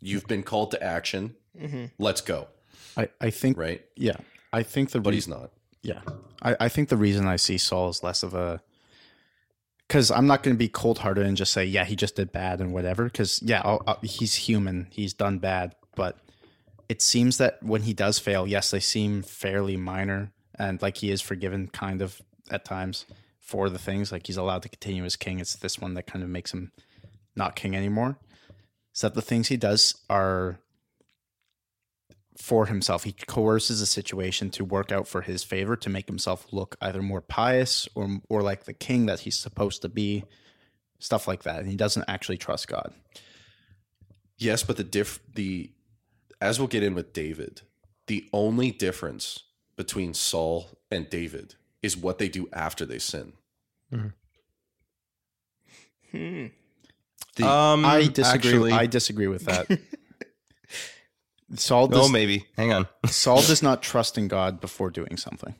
[SPEAKER 2] you've been called to action. Mm-hmm. Let's go.
[SPEAKER 6] I, I think
[SPEAKER 2] Right?
[SPEAKER 6] yeah. I think the
[SPEAKER 2] But
[SPEAKER 6] re-
[SPEAKER 2] he's not.
[SPEAKER 6] Yeah. I, I think the reason I see Saul is less of a because I'm not going to be cold hearted and just say, yeah, he just did bad and whatever. Because, yeah, I'll, I'll- he's human. He's done bad. But it seems that when he does fail, yes, they seem fairly minor and like he is forgiven kind of at times for the things. Like he's allowed to continue as king. It's this one that kind of makes him not king anymore. So that the things he does are for himself. He coerces a situation to work out for his favor to make himself look either more pious or or like the king that he's supposed to be, stuff like that. And he doesn't actually trust God.
[SPEAKER 2] Yes, but the diff the as we'll get in with David, the only difference between Saul and David is what they do after they sin.
[SPEAKER 5] Hmm.
[SPEAKER 2] The-
[SPEAKER 3] um,
[SPEAKER 6] I disagree.
[SPEAKER 3] Actually,
[SPEAKER 6] I disagree with that. Saul (laughs)
[SPEAKER 3] no,
[SPEAKER 6] does,
[SPEAKER 3] maybe. Hang on. (laughs)
[SPEAKER 6] Saul does not trust in God before doing something.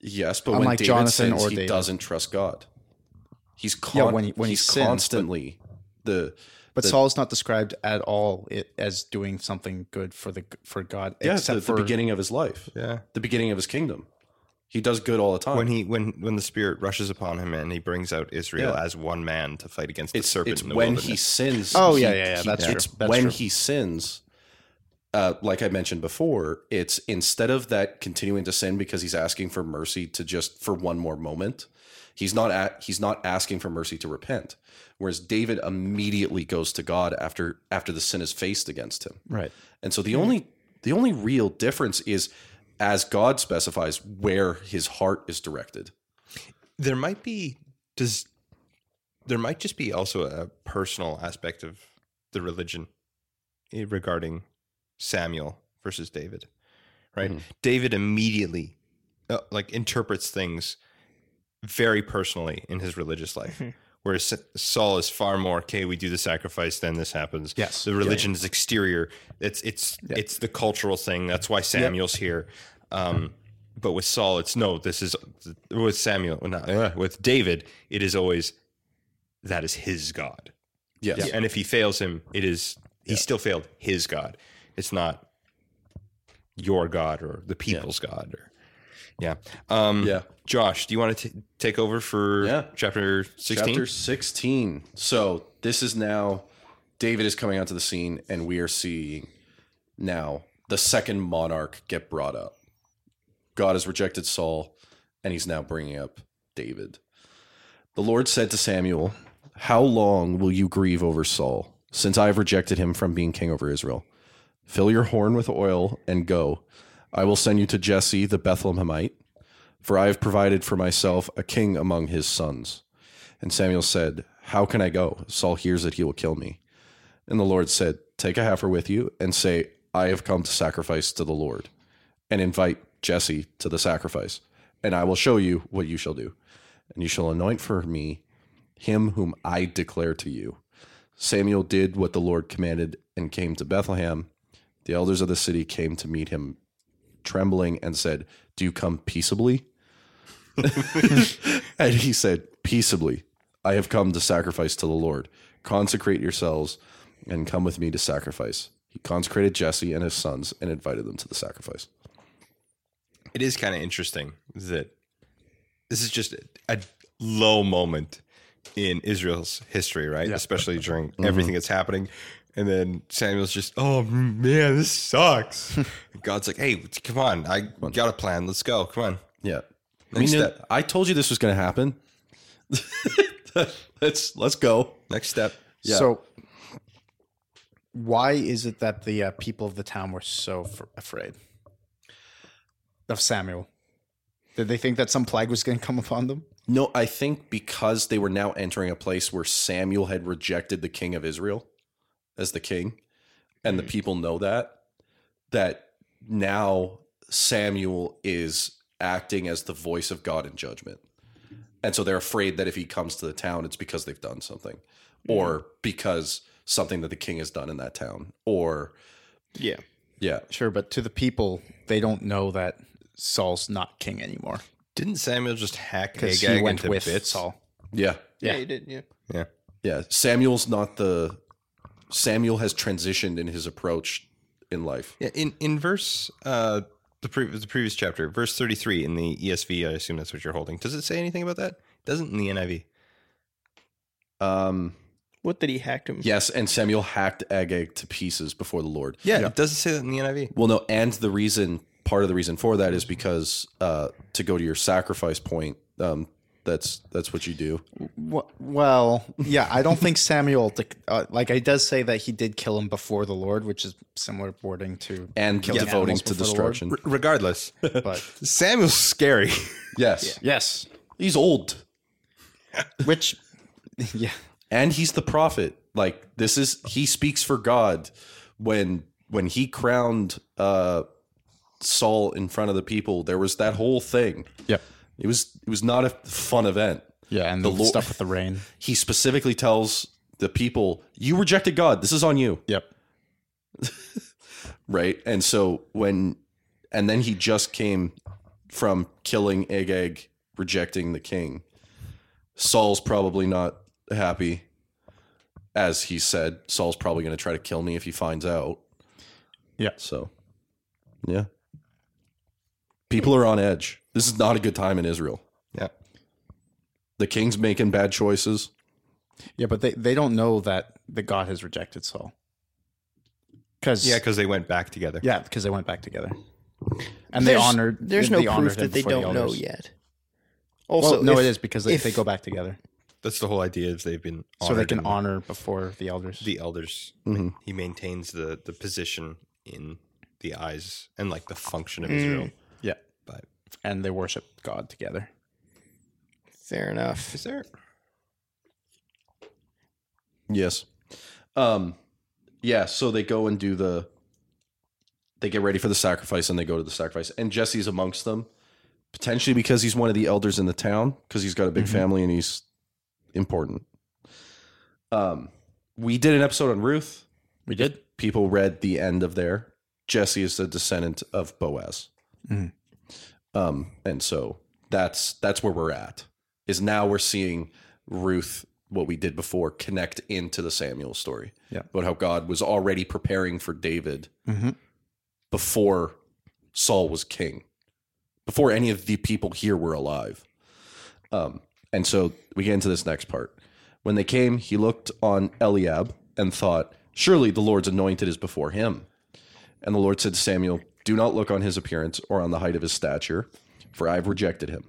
[SPEAKER 2] Yes, but when
[SPEAKER 6] Unlike
[SPEAKER 2] David
[SPEAKER 6] Jonathan
[SPEAKER 2] sins,
[SPEAKER 6] or
[SPEAKER 2] he
[SPEAKER 6] David.
[SPEAKER 2] doesn't trust God. He's
[SPEAKER 6] Yeah, when he- when he
[SPEAKER 2] he's
[SPEAKER 6] sins, but-
[SPEAKER 2] constantly the
[SPEAKER 6] But
[SPEAKER 2] The-
[SPEAKER 6] Saul is not described at all i- as doing something good for the for God.
[SPEAKER 2] yeah,
[SPEAKER 6] except
[SPEAKER 2] the,
[SPEAKER 6] for
[SPEAKER 2] the beginning of his life,
[SPEAKER 3] Yeah.
[SPEAKER 2] the beginning of his kingdom. He does good all the time.
[SPEAKER 3] When he when when the spirit rushes upon him and he brings out Israel
[SPEAKER 2] Yeah.
[SPEAKER 3] as one man to fight against the
[SPEAKER 2] it's
[SPEAKER 3] serpent
[SPEAKER 2] it's
[SPEAKER 3] in the
[SPEAKER 2] when he sins.
[SPEAKER 6] Oh,
[SPEAKER 2] he-
[SPEAKER 6] yeah, yeah, yeah,
[SPEAKER 2] he-
[SPEAKER 6] that's true.
[SPEAKER 2] It's
[SPEAKER 6] That's
[SPEAKER 2] when
[SPEAKER 6] true.
[SPEAKER 2] he sins. Uh, like I mentioned before, it's instead of that continuing to sin because he's asking for mercy to just for one more moment. He's not at, he's not asking for mercy to repent. Whereas David immediately goes to God after after the sin is faced against him.
[SPEAKER 6] right.
[SPEAKER 2] And so the only the only real difference is as God specifies where his heart is directed.
[SPEAKER 3] there might be does there might just be also a personal aspect of the religion eh, regarding Samuel versus David, right? David immediately uh, like interprets things very personally in his religious life. Whereas Saul is far more okay. We do the sacrifice, then this happens.
[SPEAKER 6] Yes.
[SPEAKER 3] the religion is exterior. It's it's it's the cultural thing. That's why Samuel's here. Um, but with Saul, it's no. This is with Samuel. Not, uh, with David, it is always that is his God.
[SPEAKER 2] Yes.
[SPEAKER 3] And if he fails him, it is he still failed his God. It's not your God or the people's God. Or yeah, um,
[SPEAKER 2] Yeah.
[SPEAKER 3] Josh, do you want to t- take over for
[SPEAKER 2] Yeah.
[SPEAKER 3] chapter sixteen?
[SPEAKER 2] Chapter 16. So this is now David is coming onto the scene, and we are seeing now the second monarch get brought up. God has rejected Saul, and he's now bringing up David. The Lord said to Samuel, How long will you grieve over Saul, since I have rejected him from being king over Israel? Fill your horn with oil and go. I will send you to Jesse the Bethlehemite, for I have provided for myself a king among his sons. And Samuel said, How can I go? Saul hears that he will kill me. And the Lord said, Take a heifer with you and say, I have come to sacrifice to the Lord. And invite Jesse to the sacrifice. And I will show you what you shall do. And you shall anoint for me him whom I declare to you. Samuel did what the Lord commanded and came to Bethlehem. The elders of the city came to meet him, trembling, and said, Do you come peaceably? (laughs) and he said, Peaceably, I have come to sacrifice to the Lord. Consecrate yourselves and come with me to sacrifice. He consecrated Jesse and his sons and invited them to the sacrifice.
[SPEAKER 3] it is kind of interesting that this is just a low moment in Israel's history, right? Especially during mm-hmm. everything that's happening. And then Samuel's just, oh man, this sucks. (laughs) God's like, hey, come on, I got a plan. Let's go. Come on.
[SPEAKER 2] Yeah. I
[SPEAKER 3] Next
[SPEAKER 2] mean,
[SPEAKER 3] step.
[SPEAKER 2] I told you this was going to happen. (laughs) let's let's go.
[SPEAKER 3] Next step.
[SPEAKER 2] Yeah.
[SPEAKER 6] So, why is it that the uh, people of the town were so f- afraid of Samuel? Did they think that some plague was going to come upon them?
[SPEAKER 2] No, I think because they were now entering a place where Samuel had rejected the king of Israel as the king, and the mm. people know that, that now Samuel is acting as the voice of God in judgment. and so they're afraid that if he comes to the town, it's because they've done something, mm. or because something that the king has done in that town, or
[SPEAKER 5] Yeah.
[SPEAKER 2] yeah,
[SPEAKER 6] Sure, but to the people, they don't know that Saul's not king anymore
[SPEAKER 3] Didn't Samuel just hack
[SPEAKER 6] because he went
[SPEAKER 3] into
[SPEAKER 6] with
[SPEAKER 3] bits?
[SPEAKER 6] Saul.
[SPEAKER 2] yeah,
[SPEAKER 5] Yeah,
[SPEAKER 6] Yeah.
[SPEAKER 5] you did. Yeah.
[SPEAKER 3] Yeah.
[SPEAKER 2] yeah. Samuel's not the Samuel has transitioned in his approach in life.
[SPEAKER 3] Yeah, in in verse uh the pre- the previous chapter, verse 33 in the ESV, I assume that's what you're holding. Does it say anything about that? It doesn't in the NIV.
[SPEAKER 2] Um,
[SPEAKER 5] What did he hack him?
[SPEAKER 2] yes, and Samuel hacked Agag to pieces before the Lord.
[SPEAKER 3] Yeah, it doesn't say that in the NIV.
[SPEAKER 2] Well, no, and the reason, part of the reason for that is because uh, to go to your sacrifice point, um, that's that's what you do.
[SPEAKER 6] Well, yeah, I don't think Samuel, dec- uh, like, it does say that he did kill him before the Lord, which is similar wording to
[SPEAKER 2] And
[SPEAKER 6] killing
[SPEAKER 2] devoting to
[SPEAKER 6] before the Lord.
[SPEAKER 2] destruction.
[SPEAKER 3] R- regardless,
[SPEAKER 6] But (laughs)
[SPEAKER 3] Samuel's scary.
[SPEAKER 2] Yes,
[SPEAKER 6] yes,
[SPEAKER 2] he's old, (laughs)
[SPEAKER 6] which, (laughs) yeah,
[SPEAKER 2] and he's the prophet. Like this is he speaks for God when when he crowned uh, Saul in front of the people. There was that whole thing.
[SPEAKER 6] yep,
[SPEAKER 2] It was it was not a fun event.
[SPEAKER 6] yeah, and
[SPEAKER 2] The
[SPEAKER 6] the,
[SPEAKER 2] Lord-
[SPEAKER 6] stuff with the rain. (laughs)
[SPEAKER 2] He specifically tells the people, "You rejected God. This is on you."
[SPEAKER 6] Yep. (laughs)
[SPEAKER 2] right? And so when, and then he just came from killing Agag, rejecting the king. Saul's probably not happy, as he said. Saul's probably going to try to kill me if he finds out.
[SPEAKER 6] Yeah.
[SPEAKER 2] So, yeah. People are on edge. This is not a good time in Israel.
[SPEAKER 3] Yeah.
[SPEAKER 2] The king's making bad choices.
[SPEAKER 6] Yeah, but they, they don't know that the God has rejected Saul. Because
[SPEAKER 3] Yeah, because they went back together.
[SPEAKER 6] yeah, because they went back together, and they honored.
[SPEAKER 5] There's
[SPEAKER 6] they
[SPEAKER 5] no
[SPEAKER 6] honored
[SPEAKER 5] proof that they don't know yet. Also,
[SPEAKER 6] well, no,
[SPEAKER 5] if-
[SPEAKER 6] it is because they,
[SPEAKER 5] if-
[SPEAKER 6] they go back together,
[SPEAKER 3] That's the whole idea. Is they've been
[SPEAKER 6] so they can honor before the elders.
[SPEAKER 3] the elders.
[SPEAKER 2] Mhm.
[SPEAKER 3] He maintains the the position in the eyes and like the function of
[SPEAKER 5] Mm.
[SPEAKER 3] Israel.
[SPEAKER 6] Yeah,
[SPEAKER 3] But
[SPEAKER 6] and they worship God together.
[SPEAKER 5] Fair enough.
[SPEAKER 3] is there?
[SPEAKER 2] Yes. Um yeah, so they go and do the they get ready for the sacrifice and they go to the sacrifice and Jesse's amongst them potentially because he's one of the elders in the town because he's got a big family and he's important. Um we did an episode on Ruth.
[SPEAKER 6] We did.
[SPEAKER 2] People read the end of there. Jesse is the descendant of Boaz.
[SPEAKER 6] Mhm.
[SPEAKER 2] Um and so that's that's where we're at. Is now we're seeing Ruth what we did before connect into the Samuel story.
[SPEAKER 6] Yeah.
[SPEAKER 2] About how God was already preparing for David
[SPEAKER 6] Mhm.
[SPEAKER 2] before Saul was king, before any of the people here were alive. Um, and so we get into this next part. When they came, he looked on Eliab and thought, Surely the Lord's anointed is before him. And the Lord said to Samuel, Do not look on his appearance or on the height of his stature, for I have rejected him.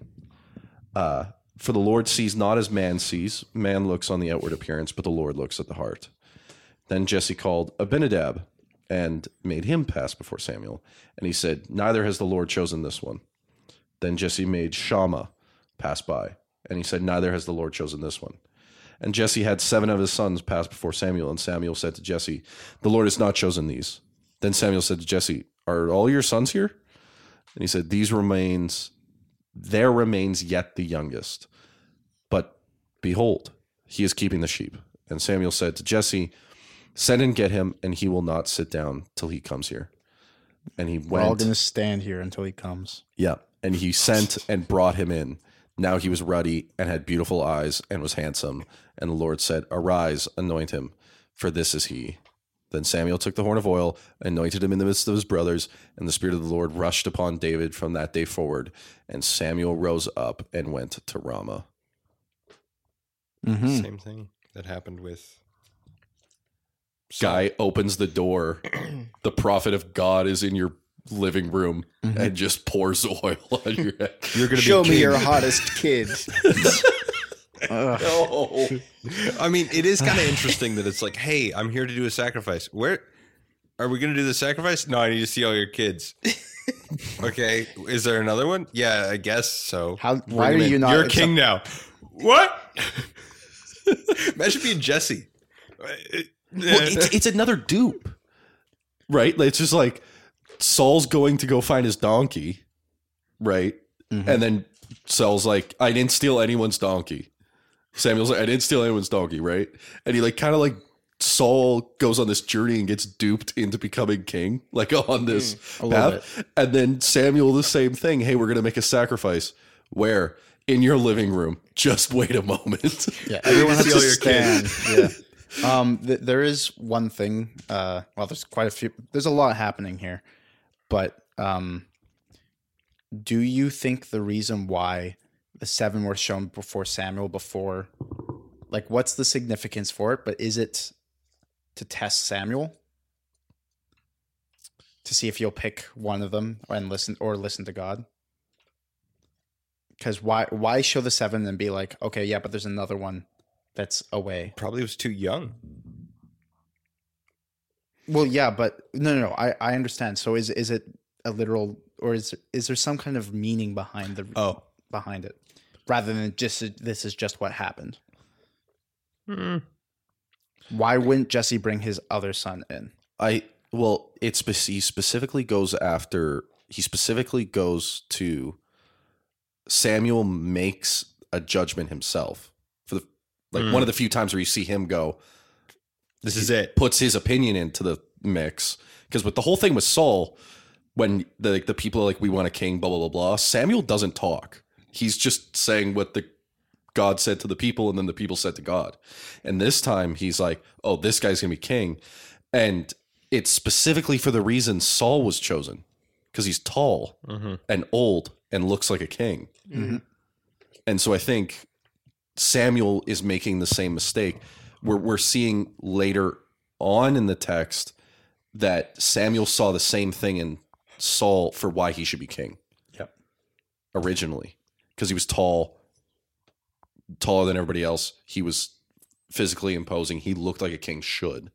[SPEAKER 2] Uh, for the Lord sees not as man sees. Man looks on the outward appearance, but the Lord looks at the heart. Then Jesse called Abinadab and made him pass before Samuel. And he said, Neither has the Lord chosen this one. Then Jesse made Shammah pass by. And he said, Neither has the Lord chosen this one. And Jesse had seven of his sons pass before Samuel. And Samuel said to Jesse, The Lord has not chosen these. Then Samuel said to Jesse, Are all your sons here? And he said, These remains, there remains yet the youngest. But behold, he is keeping the sheep. And Samuel said to Jesse, Send and get him, and he will not sit down till he comes here. And he went.
[SPEAKER 6] We're all going to stand here until he comes.
[SPEAKER 2] Yeah. And he sent and brought him in. Now he was ruddy and had beautiful eyes and was handsome. And the Lord said, Arise, anoint him, for this is he. Then Samuel took the horn of oil, anointed him in the midst of his brothers, and the Spirit of the Lord rushed upon David from that day forward. And Samuel rose up and went to Ramah.
[SPEAKER 6] Mm-hmm.
[SPEAKER 3] Same thing that happened with
[SPEAKER 2] Guy opens the door. (clears throat) the prophet of God is in your living room and just pours (laughs) oil on your head.
[SPEAKER 3] You're gonna
[SPEAKER 5] Show
[SPEAKER 3] be
[SPEAKER 5] me
[SPEAKER 3] king.
[SPEAKER 5] your hottest kid. (laughs) (laughs)
[SPEAKER 2] Oh.
[SPEAKER 3] I mean, it is kind of interesting that it's like, hey, I'm here to do a sacrifice. Where are we going to do the sacrifice? No, I need to see all your kids. (laughs) okay, is there another one? Yeah, I guess so.
[SPEAKER 6] How? Why
[SPEAKER 3] Bring
[SPEAKER 6] are you not?
[SPEAKER 3] You're a king now. What? Imagine being Jesse.
[SPEAKER 2] well, it's it's another dupe, right? Like, It's just like Saul's going to go find his donkey, right? Mm-hmm. And then Saul's like, I didn't steal anyone's donkey. Samuel's like, I didn't steal anyone's donkey, right? And he like kind of like Saul goes on this journey and gets duped into becoming king, like (laughs) on this
[SPEAKER 6] little
[SPEAKER 2] path. And then Samuel, the same thing. Hey, we're gonna make a sacrifice. Where? In your living room. Just (laughs) wait a moment.
[SPEAKER 6] Yeah, everyone has (laughs) to
[SPEAKER 3] your
[SPEAKER 6] stand. Yeah. Um, th- there is one thing. Uh, well, there's quite a few. There's a lot happening here, but um, do you think the reason why the seven were shown before Samuel before, like, what's the significance for it? But is it to test Samuel to see if you'll pick one of them and listen or listen to God? Because why why show the seven and be like, okay, yeah, but there's another one that's away.
[SPEAKER 3] Probably was too young.
[SPEAKER 6] Well, yeah, but no, no, no. I, I understand. So is is it a literal, or is is there some kind of meaning behind the
[SPEAKER 3] Oh.
[SPEAKER 6] behind it, rather than just this is just what happened? Hmm. Why wouldn't Jesse bring his other son in?
[SPEAKER 2] I well, it's he specifically goes after he specifically goes to Samuel makes a judgment himself for the like one hmm. of the few times where you see him go
[SPEAKER 3] This is it.
[SPEAKER 2] puts his opinion into the mix because with the whole thing with Saul when the like, the people are like we want a king blah blah blah blah Samuel doesn't talk he's just saying what the God said to the people and then the people said to God. And this time he's like oh this guy's gonna be king. And it's specifically for the reason Saul was chosen because he's tall mm-hmm. and old and looks like a king. Mm-hmm. And so I think Samuel is making the same mistake. We're, we're seeing later on in the text that Samuel saw the same thing in Saul for why he should be king.
[SPEAKER 6] Yep.
[SPEAKER 2] originally because he was tall, taller than everybody else. He was physically imposing. He looked like a king should,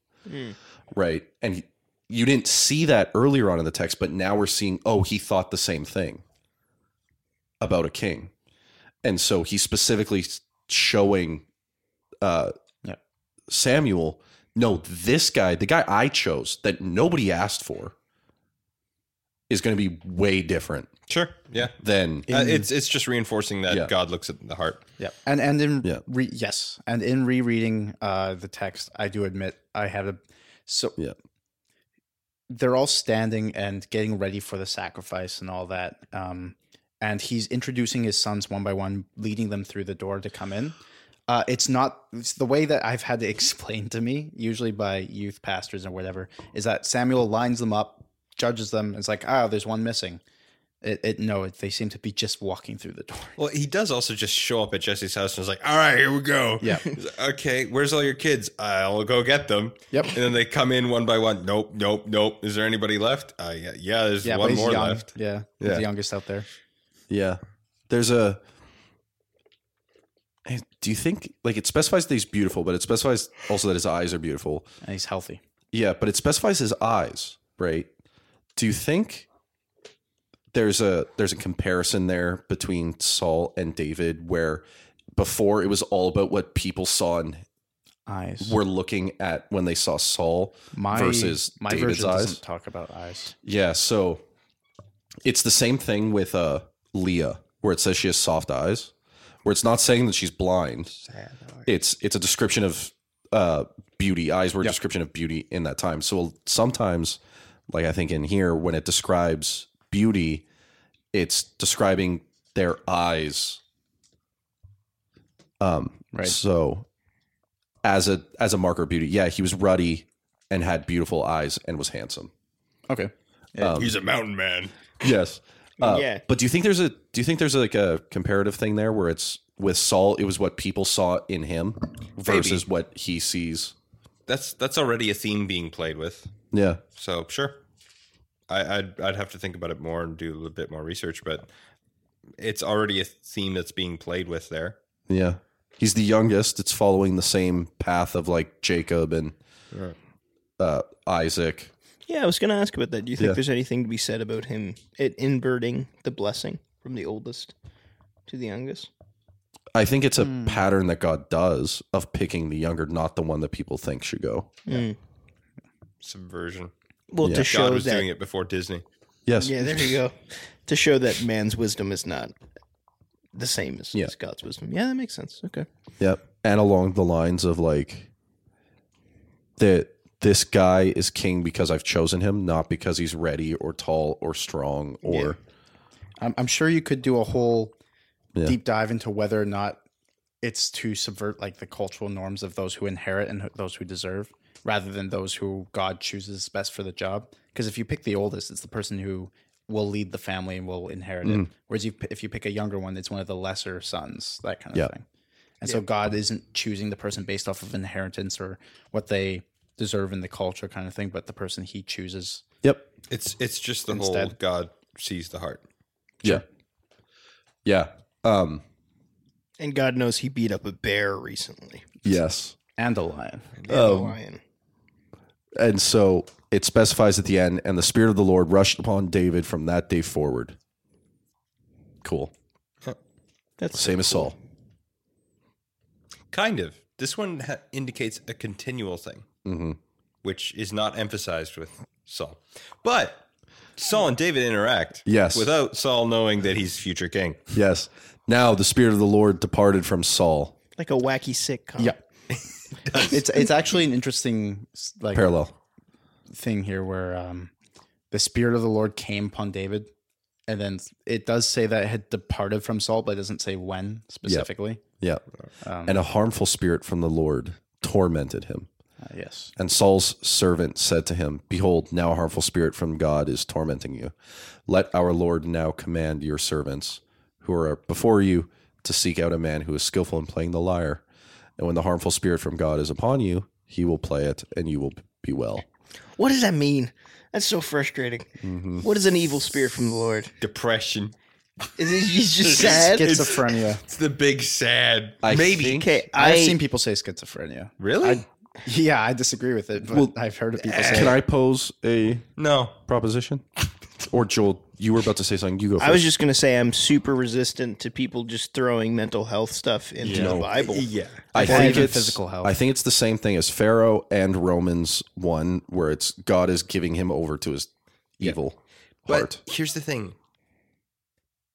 [SPEAKER 2] right? And he, you didn't see that earlier on in the text, but now we're seeing. Oh, he thought the same thing about a king, and so he's specifically showing uh,
[SPEAKER 6] Yeah.
[SPEAKER 2] Samuel. No, this guy, the guy I chose that nobody asked for, is going to be way different
[SPEAKER 3] Sure. Yeah.
[SPEAKER 2] than
[SPEAKER 3] Uh, it's it's just reinforcing that
[SPEAKER 2] Yeah.
[SPEAKER 3] God looks at the heart.
[SPEAKER 6] Yeah, and and in
[SPEAKER 2] Yeah.
[SPEAKER 6] re- yes, and in rereading uh, the text, I do admit I had a so
[SPEAKER 2] Yeah.
[SPEAKER 6] They're all standing and getting ready for the sacrifice and all that, um, and he's introducing his sons one by one, leading them through the door to come in. Uh, it's not it's the way that I've had to (laughs) explain to me, usually by youth pastors or whatever, is that Samuel lines them up, judges them, and it's like, ah, there's one missing. It, it no, it, they seem to be just walking through the door.
[SPEAKER 3] Well, he does also just show up at Jesse's house and is like, "All right, here we go."
[SPEAKER 6] Yeah. (laughs)
[SPEAKER 3] Like, okay, where's all your kids? I'll go get them.
[SPEAKER 6] Yep.
[SPEAKER 3] And then they come in one by one. Nope, nope, nope. Is there anybody left? Uh, yeah, yeah. There's
[SPEAKER 6] Yeah,
[SPEAKER 3] one more
[SPEAKER 6] young.
[SPEAKER 3] left.
[SPEAKER 6] Yeah, he's
[SPEAKER 3] Yeah.
[SPEAKER 6] the youngest out there.
[SPEAKER 2] Yeah. There's a. Do you think like it specifies that he's beautiful, but it specifies also that his eyes are beautiful?
[SPEAKER 6] and he's healthy.
[SPEAKER 2] Yeah, but it specifies his eyes, right? Do you think there's a there's a comparison there between Saul and David where before it was all about what people saw and
[SPEAKER 6] Eyes.
[SPEAKER 2] were looking at when they saw Saul
[SPEAKER 6] my
[SPEAKER 2] versus
[SPEAKER 6] my
[SPEAKER 2] David's eyes?
[SPEAKER 6] talk about eyes.
[SPEAKER 2] Yeah, so it's the same thing with uh Leah, where it says she has soft eyes, where it's not saying that she's blind. It's it's a description of uh beauty. Eyes were a description of beauty in that time. So sometimes, like I think in here, when it describes beauty, it's describing their eyes. Um
[SPEAKER 6] Right.
[SPEAKER 2] so as a as a marker of beauty, yeah, he was ruddy and had beautiful eyes and was handsome.
[SPEAKER 6] Okay.
[SPEAKER 3] He's a mountain man.
[SPEAKER 2] Yes. (laughs) Uh,
[SPEAKER 5] Yeah.
[SPEAKER 2] But do you think there's a do you think there's like a comparative thing there where it's with Saul it was what people saw in him versus what he sees?
[SPEAKER 3] That's that's already a theme being played with.
[SPEAKER 2] Yeah.
[SPEAKER 3] So sure, I, I'd I'd have to think about it more and do a little bit more research, but it's already a theme that's being played with there.
[SPEAKER 2] Yeah. He's the youngest. It's following the same path of like Jacob and uh, Isaac.
[SPEAKER 5] Yeah, I was going to ask about that. Do you think
[SPEAKER 2] Yeah.
[SPEAKER 5] there's anything to be said about him it inverting the blessing from the oldest to the youngest?
[SPEAKER 2] I think it's a
[SPEAKER 6] Hmm.
[SPEAKER 2] pattern that God does of picking the younger, not the one that people think should go.
[SPEAKER 3] Subversion.
[SPEAKER 5] Well,
[SPEAKER 2] Yeah.
[SPEAKER 5] to show
[SPEAKER 3] God was
[SPEAKER 5] that.
[SPEAKER 3] doing it before Disney.
[SPEAKER 2] Yes.
[SPEAKER 5] Yeah, there you go. to show that man's wisdom is not the same as,
[SPEAKER 2] Yeah.
[SPEAKER 5] as God's wisdom. Yeah, that makes sense. Okay.
[SPEAKER 2] Yep. And along the lines of like that this guy is king because I've chosen him, not because he's ready or tall or strong or
[SPEAKER 6] I'm, I'm sure you could do a whole
[SPEAKER 2] Yeah.
[SPEAKER 6] deep dive into whether or not it's to subvert like the cultural norms of those who inherit and those who deserve, rather than those who God chooses best for the job. Because if you pick the oldest, it's the person who will lead the family and will inherit
[SPEAKER 2] Mm-hmm.
[SPEAKER 6] it. Whereas you, if you pick a younger one, it's one of the lesser sons, that kind of
[SPEAKER 2] Yeah.
[SPEAKER 6] thing. And so God isn't choosing the person based off of inheritance or what they deserve in the culture, kind of thing, but the person He chooses.
[SPEAKER 2] Yep.
[SPEAKER 3] It's it's just the whole God sees the heart.
[SPEAKER 2] Yeah. Yeah. Um
[SPEAKER 5] And God knows he beat up a bear recently.
[SPEAKER 2] yes.
[SPEAKER 6] And a lion.
[SPEAKER 5] And a lion.
[SPEAKER 2] And so it specifies at the end, and the Spirit of the Lord rushed upon David from that day forward. Cool.
[SPEAKER 5] That's
[SPEAKER 2] Same as Saul.
[SPEAKER 3] Kind of. This one ha- indicates a continual thing,
[SPEAKER 2] Mm-hmm.
[SPEAKER 3] which is not emphasized with Saul. But Saul and David interact.
[SPEAKER 2] Yes.
[SPEAKER 3] Without Saul knowing that he's future king.
[SPEAKER 2] Yes. Now the Spirit of the Lord departed from Saul.
[SPEAKER 5] like a wacky sitcom.
[SPEAKER 6] Yeah. It's it's actually an interesting like
[SPEAKER 2] Parallel.
[SPEAKER 6] thing here where um, the spirit of the Lord came upon David, and then it does say that it had departed from Saul, but it doesn't say when specifically.
[SPEAKER 2] Yeah.
[SPEAKER 6] Um,
[SPEAKER 2] And a harmful spirit from the Lord tormented him.
[SPEAKER 6] uh, yes,
[SPEAKER 2] And Saul's servant said to him, Behold, now a harmful spirit from God is tormenting you. Let our Lord now command your servants who are before you to seek out a man who is skillful in playing the lyre. And when the harmful spirit from God is upon you, he will play it and you will be well.
[SPEAKER 5] What does that mean? That's so frustrating.
[SPEAKER 2] Mm-hmm.
[SPEAKER 5] What is an evil spirit from the Lord?
[SPEAKER 3] Depression.
[SPEAKER 5] Is it he's just (laughs) sad?
[SPEAKER 6] schizophrenia.
[SPEAKER 3] It's the big sad.
[SPEAKER 2] I
[SPEAKER 3] Maybe.
[SPEAKER 2] think-
[SPEAKER 5] okay,
[SPEAKER 6] I've seen people say schizophrenia.
[SPEAKER 3] Really?
[SPEAKER 6] Yeah, I disagree with it, but
[SPEAKER 2] Well,
[SPEAKER 6] I've heard of people say.
[SPEAKER 2] Can
[SPEAKER 6] it.
[SPEAKER 2] I pose a
[SPEAKER 3] no.
[SPEAKER 2] proposition? Or Joel, you were about to say something. You go first.
[SPEAKER 5] I was just gonna say I'm super resistant to people just throwing mental health stuff into the Bible.
[SPEAKER 3] Yeah.
[SPEAKER 2] I
[SPEAKER 6] Or
[SPEAKER 2] think it's
[SPEAKER 6] physical health.
[SPEAKER 2] I think it's the same thing as Pharaoh and Romans one, where it's God is giving him over to his evil heart.
[SPEAKER 3] But here's the thing.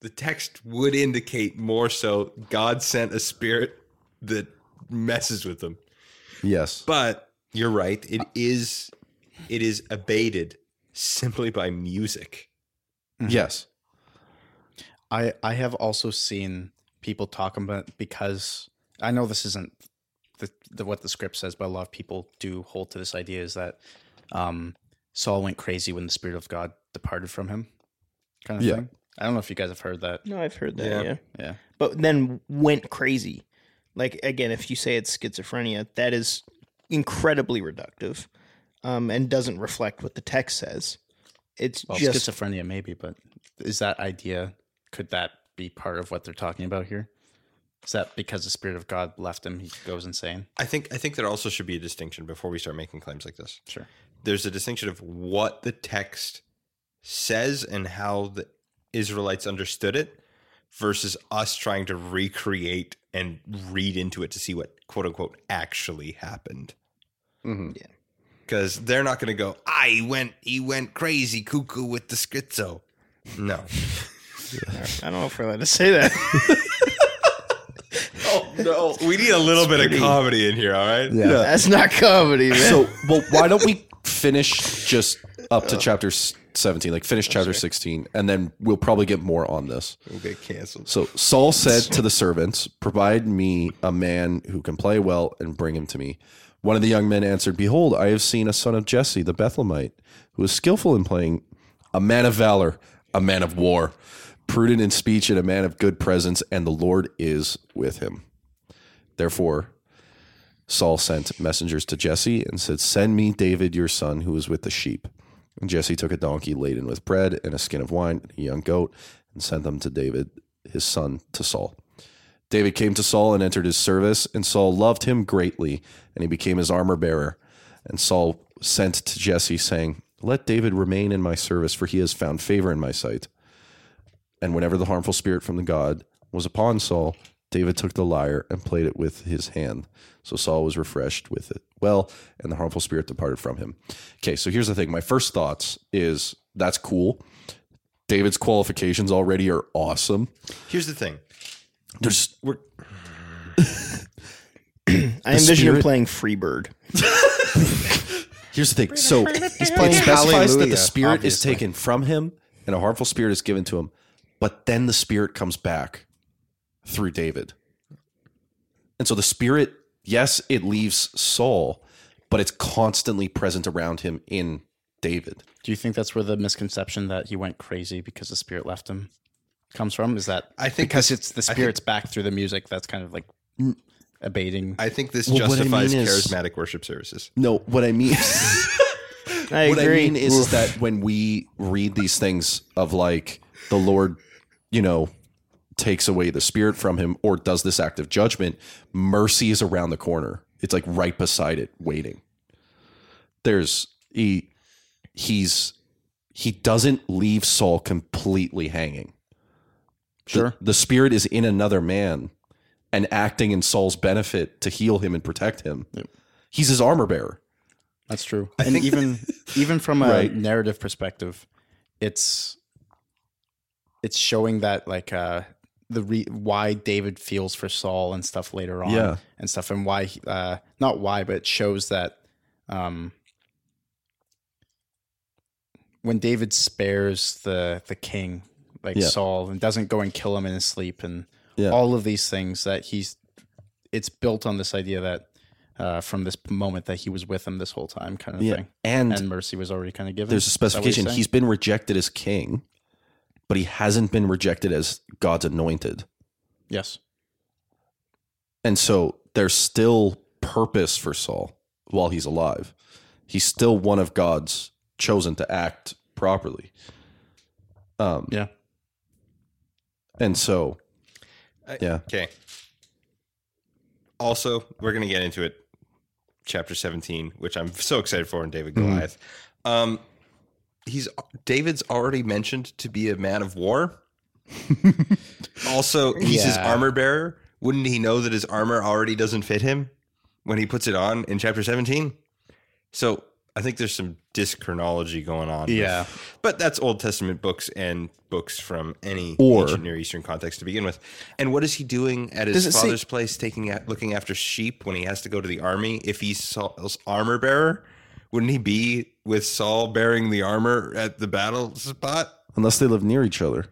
[SPEAKER 3] The text would indicate more so God sent a spirit that messes with them.
[SPEAKER 2] Yes,
[SPEAKER 3] But you're right. It is it is abated simply by music.
[SPEAKER 2] yes,
[SPEAKER 6] I I have also seen people talk about because I know this isn't the, the what the script says, but a lot of people do hold to this idea is that um, Saul went crazy when the spirit of God departed from him, kind of
[SPEAKER 2] Yeah.
[SPEAKER 6] thing. I don't know if you guys have heard that.
[SPEAKER 5] No, I've heard that.
[SPEAKER 3] Yeah.
[SPEAKER 5] Yeah.
[SPEAKER 6] Yeah,
[SPEAKER 5] but then went crazy. Like again, if you say it's schizophrenia, that is incredibly reductive, um, and doesn't reflect what the text says. It's
[SPEAKER 6] well,
[SPEAKER 5] just
[SPEAKER 6] schizophrenia maybe, but is that idea? Could that be part of what they're talking about here? Is that because the spirit of God left him, he goes insane?
[SPEAKER 3] I think I think there also should be a distinction before we start making claims like this.
[SPEAKER 6] Sure.
[SPEAKER 3] There's a distinction of what the text says and how the Israelites understood it versus us trying to recreate and read into it to see what quote unquote actually happened.
[SPEAKER 2] Mhm.
[SPEAKER 3] Because they're not going to go, ah, I went, he went crazy cuckoo with the schizo. No.
[SPEAKER 5] I don't know if we're allowed to say that. (laughs)
[SPEAKER 3] oh, no. We need a little bit of comedy in here, all right?
[SPEAKER 5] That's not comedy, man.
[SPEAKER 2] So, well, why don't we finish just up to chapter s- 17, like finish chapter 16, and then we'll probably get more on this.
[SPEAKER 3] We'll get canceled.
[SPEAKER 2] So Saul said to the servants, Provide me a man who can play well and bring him to me. One of the young men answered, Behold, I have seen a son of Jesse, the Bethlehemite, who is skillful in playing, a man of valor, a man of war, prudent in speech, and a man of good presence, and the Lord is with him. Therefore, Saul sent messengers to Jesse and said, Send me David your son, who is with the sheep. And Jesse took a donkey laden with bread and a skin of wine and a young goat and sent them to David, his son, to Saul. David came to Saul and entered his service, and Saul loved him greatly, and he became his armor bearer. And Saul sent to Jesse, saying, Let David remain in my service, for he has found favor in my sight. And whenever the harmful spirit from the God was upon Saul, David took the lyre and played it with his hand. So Saul was refreshed with it well, and the harmful spirit departed from him. Okay, so here's the thing. My first thoughts is that's cool. David's qualifications already are awesome.
[SPEAKER 3] Here's the thing.
[SPEAKER 2] There's
[SPEAKER 3] We're (clears throat)
[SPEAKER 5] I envision him
[SPEAKER 2] spirit-
[SPEAKER 5] playing Freebird. (laughs)
[SPEAKER 2] Here's the thing. So (laughs) he's
[SPEAKER 6] playing
[SPEAKER 2] it specifies that
[SPEAKER 6] Hallelujah,
[SPEAKER 2] the spirit
[SPEAKER 6] obviously.
[SPEAKER 2] is taken from him and a harmful spirit is given to him, but then the spirit comes back through David. And so the spirit, yes, it leaves Saul, but it's constantly present around him in David.
[SPEAKER 6] Do you think that's where the misconception that he went crazy because the spirit left him comes from? Is that
[SPEAKER 3] I think
[SPEAKER 6] because
[SPEAKER 3] this-
[SPEAKER 6] it's the
[SPEAKER 3] I think-
[SPEAKER 6] spirit's back through the music that's kind of like mm. abating?
[SPEAKER 3] I think this
[SPEAKER 2] Well, what I
[SPEAKER 3] justifies
[SPEAKER 2] mean is-
[SPEAKER 3] charismatic worship services.
[SPEAKER 2] No, what I mean (laughs) (laughs)
[SPEAKER 5] I
[SPEAKER 2] what
[SPEAKER 5] agree.
[SPEAKER 2] I mean is, is that when we read these things of like the Lord, you know, takes away the spirit from him or does this act of judgment, mercy is around the corner. It's like right beside it, waiting. There's he he's he doesn't leave Saul completely hanging. The-
[SPEAKER 6] Sure.
[SPEAKER 2] The, spirit is in another man and acting in Saul's benefit to heal him and protect him.
[SPEAKER 6] Yep.
[SPEAKER 2] He's his armor bearer.
[SPEAKER 6] That's true. and even (laughs) even from a
[SPEAKER 2] Right.
[SPEAKER 6] narrative perspective, it's it's showing that like uh the re- why David feels for Saul and stuff later on
[SPEAKER 2] Yeah.
[SPEAKER 6] and stuff and why uh not why but it shows that um when David spares the the king like
[SPEAKER 2] Yeah.
[SPEAKER 6] Saul and doesn't go and kill him in his sleep and
[SPEAKER 2] Yeah.
[SPEAKER 6] all of these things that he's it's built on this idea that uh, from this moment that he was with him this whole time kind of
[SPEAKER 2] Yeah.
[SPEAKER 6] thing
[SPEAKER 2] And,
[SPEAKER 6] and mercy was already kind of given.
[SPEAKER 2] there's a
[SPEAKER 6] Is that what you're
[SPEAKER 2] specification. He's been rejected as king, but he hasn't been rejected as God's anointed.
[SPEAKER 6] yes,
[SPEAKER 2] And so there's still purpose for Saul while he's alive. He's still one of God's chosen to act properly. Um,
[SPEAKER 6] yeah,
[SPEAKER 2] and so, yeah,
[SPEAKER 3] Okay. Also, we're going to get into it. Chapter 17, which I'm so excited for in David
[SPEAKER 2] Mm-hmm.
[SPEAKER 3] Goliath. Um, he's David's already mentioned to be a man of war. (laughs) also, he's his armor bearer. Wouldn't he know that his armor already doesn't fit him when he puts it on in chapter 17? So I think there's some dischronology going on.
[SPEAKER 6] Yeah.
[SPEAKER 3] but that's Old Testament books and books from any
[SPEAKER 2] Or-
[SPEAKER 3] ancient Near Eastern context to begin with. And what is he doing at his
[SPEAKER 5] it say-
[SPEAKER 3] father's place, taking at, looking after sheep when he has to go to the army? If he's Saul's armor bearer, wouldn't he be with Saul bearing the armor at the battle spot?
[SPEAKER 2] unless they live near each other.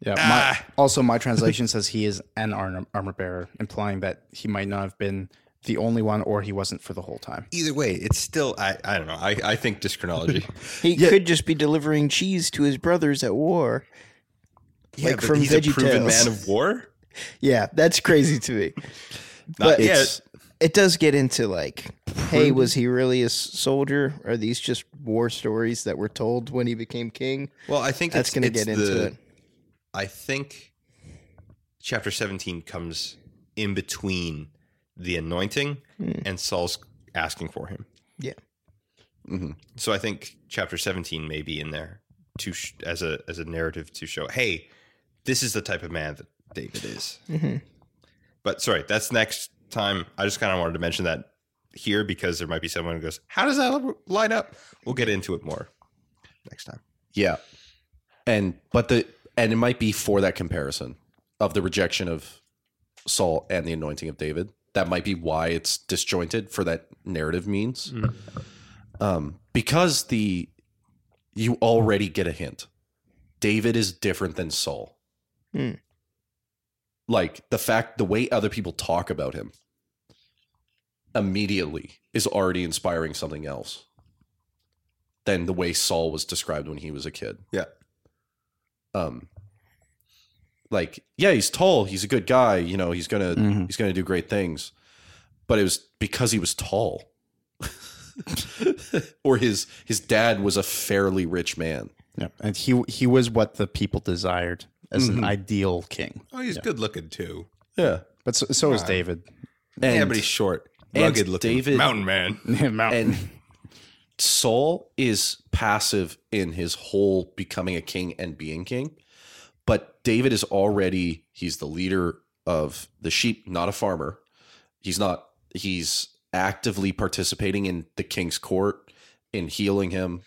[SPEAKER 6] yeah.
[SPEAKER 3] Ah.
[SPEAKER 6] My, also, my translation says he is an armor, armor bearer, implying that he might not have been the only one, or he wasn't for the whole time.
[SPEAKER 3] Either way, it's still I, I don't know. I, I think dischronology. (laughs)
[SPEAKER 5] He could just be delivering cheese to his brothers at war.
[SPEAKER 3] yeah,
[SPEAKER 5] Like
[SPEAKER 3] but
[SPEAKER 5] from
[SPEAKER 3] he's a proven
[SPEAKER 5] VeggieTales.
[SPEAKER 3] man of war.
[SPEAKER 5] Yeah, that's crazy to me. (laughs)
[SPEAKER 3] Not
[SPEAKER 5] But
[SPEAKER 3] yet.
[SPEAKER 2] It's
[SPEAKER 5] It does get into like, hey, was he really a soldier? Are these just war stories that were told when he became king?
[SPEAKER 3] Well, I think
[SPEAKER 5] That's going to
[SPEAKER 3] it's
[SPEAKER 5] get into it.
[SPEAKER 3] I think chapter 17 comes in between the anointing hmm. and Saul's asking for him.
[SPEAKER 5] Yeah. Mm-hmm.
[SPEAKER 3] So I think chapter 17 may be in there to sh- as a as a narrative to show, hey, this is the type of man that David is. Mm-hmm. But sorry, that's next time. I just kind of wanted to mention that here because there might be someone who goes, "How does that line up?" We'll get into it more next time.
[SPEAKER 2] Yeah. And but the and it might be for that comparison of the rejection of Saul and the anointing of David. That might be why it's disjointed for that narrative means. Um, because the you already get a hint. David is different than Saul.
[SPEAKER 5] Hmm.
[SPEAKER 2] Like the fact the way other people talk about him immediately is already inspiring something else than the way Saul was described when he was a kid
[SPEAKER 3] Yeah.
[SPEAKER 2] um like yeah he's tall he's a good guy you know he's gonna
[SPEAKER 6] Mhm.
[SPEAKER 2] he's gonna do great things but it was because he was tall (laughs) or his his dad was a fairly rich man
[SPEAKER 6] Yeah, and he he was what the people desired as
[SPEAKER 2] Mm-hmm.
[SPEAKER 6] an ideal king.
[SPEAKER 3] Oh, he's good looking too.
[SPEAKER 2] yeah
[SPEAKER 6] But so, so is David.
[SPEAKER 2] and,
[SPEAKER 3] yeah, but he's short,
[SPEAKER 2] and
[SPEAKER 3] rugged looking,
[SPEAKER 2] David-
[SPEAKER 3] mountain man. (laughs)
[SPEAKER 6] Mountain.
[SPEAKER 2] and Saul is passive in his whole becoming a king and being king but David is already he's the leader of the sheep not a farmer he's not he's actively participating in the king's court in healing him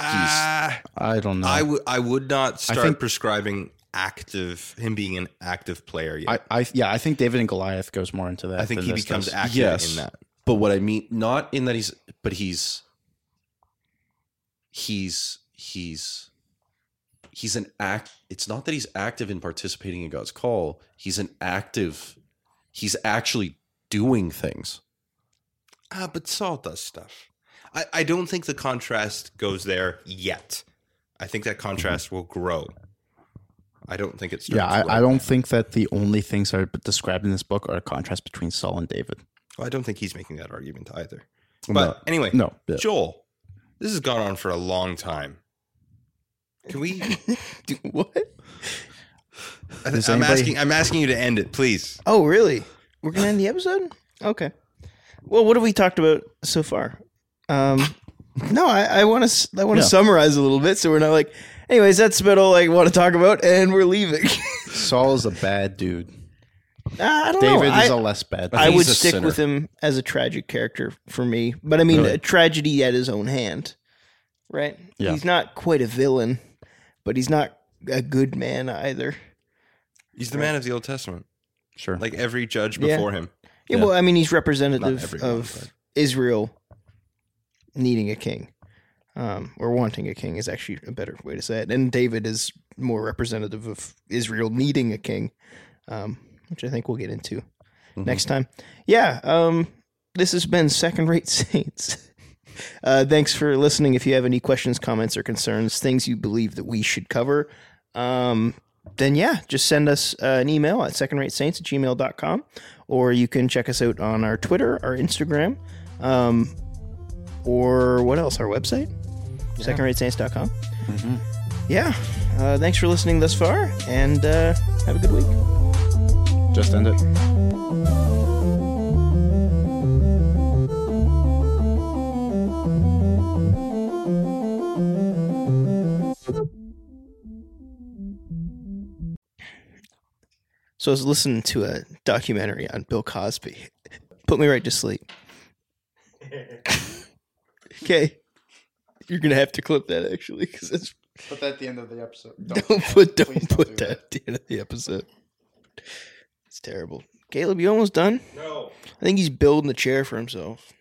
[SPEAKER 3] Ah,
[SPEAKER 6] I don't know.
[SPEAKER 3] I would I would not start
[SPEAKER 6] think-
[SPEAKER 3] prescribing active him being an active player yet.
[SPEAKER 6] I, I yeah, I think David and Goliath goes more into that.
[SPEAKER 3] I, think he becomes
[SPEAKER 6] does.
[SPEAKER 3] active
[SPEAKER 2] Yes.
[SPEAKER 3] in that.
[SPEAKER 2] But what I mean, not in that he's, but he's, he's, he's, he's an act. It's not that he's active in participating in God's call. He's an active. He's actually doing things.
[SPEAKER 3] Ah, but Saul does stuff. I, I don't think the contrast goes there yet. I think that contrast will grow. I don't think it's.
[SPEAKER 6] Yeah, I, I don't think that the only things that are described in this book are a contrast between Saul and David.
[SPEAKER 3] Well, I don't think he's making that argument either. But
[SPEAKER 2] No.
[SPEAKER 3] anyway,
[SPEAKER 6] No, yeah.
[SPEAKER 3] Joel, this has gone on for a long time. Can we? (laughs)
[SPEAKER 5] Do- what?
[SPEAKER 3] I, I'm
[SPEAKER 6] anybody-
[SPEAKER 3] asking. I'm asking you to end it, please.
[SPEAKER 5] Oh, really? We're gonna end the episode? Okay. Well, what have we talked about so far? Um, no, I, I want to. I want to
[SPEAKER 6] Yeah.
[SPEAKER 5] summarize a little bit, so we're not like. Anyways, that's about all I want to talk about, and we're leaving. (laughs)
[SPEAKER 6] Saul is a bad dude.
[SPEAKER 5] Nah, I don't know.
[SPEAKER 6] David
[SPEAKER 5] I,
[SPEAKER 6] is a less bad.
[SPEAKER 2] I
[SPEAKER 5] I would stick
[SPEAKER 2] sinner.
[SPEAKER 5] with him as a tragic character for me, but I mean
[SPEAKER 2] Really?
[SPEAKER 5] a tragedy at his own hand, right?
[SPEAKER 6] Yeah.
[SPEAKER 5] He's not quite a villain, but he's not a good man either.
[SPEAKER 3] He's the man of the Old Testament,
[SPEAKER 6] Sure.
[SPEAKER 3] like every judge
[SPEAKER 5] Yeah.
[SPEAKER 3] before him.
[SPEAKER 5] Yeah,
[SPEAKER 6] Yeah.
[SPEAKER 5] well, I mean, he's
[SPEAKER 3] Not
[SPEAKER 5] representative
[SPEAKER 3] everyone,
[SPEAKER 5] of
[SPEAKER 3] but-
[SPEAKER 5] Israel needing a king, um, or wanting a king is actually a better way to say it. And David is more representative of Israel needing a king, um, which I think we'll get into next time. Yeah, um, this has been Second Rate (laughs) Saints. Uh, thanks for listening. If you have any questions, comments, or concerns, things you believe that we should cover, um, then yeah, just send us uh, an email at secondratesaints at gmail.com or you can check us out on our Twitter, our Instagram, um, or what else? Our website, secondratesaints.com. Yeah. Uh, thanks for listening thus far, and uh, have a good week.
[SPEAKER 6] Just end it.
[SPEAKER 5] So I was listening to a documentary on Bill Cosby. Put me right to sleep. (laughs) okay. You're gonna have to clip that actually, because that's
[SPEAKER 6] Put that at the end of the episode. (laughs)
[SPEAKER 5] don't put don't put that at the end of the episode. It's terrible. Caleb, you almost done?
[SPEAKER 3] No.
[SPEAKER 5] I think he's building a chair for himself.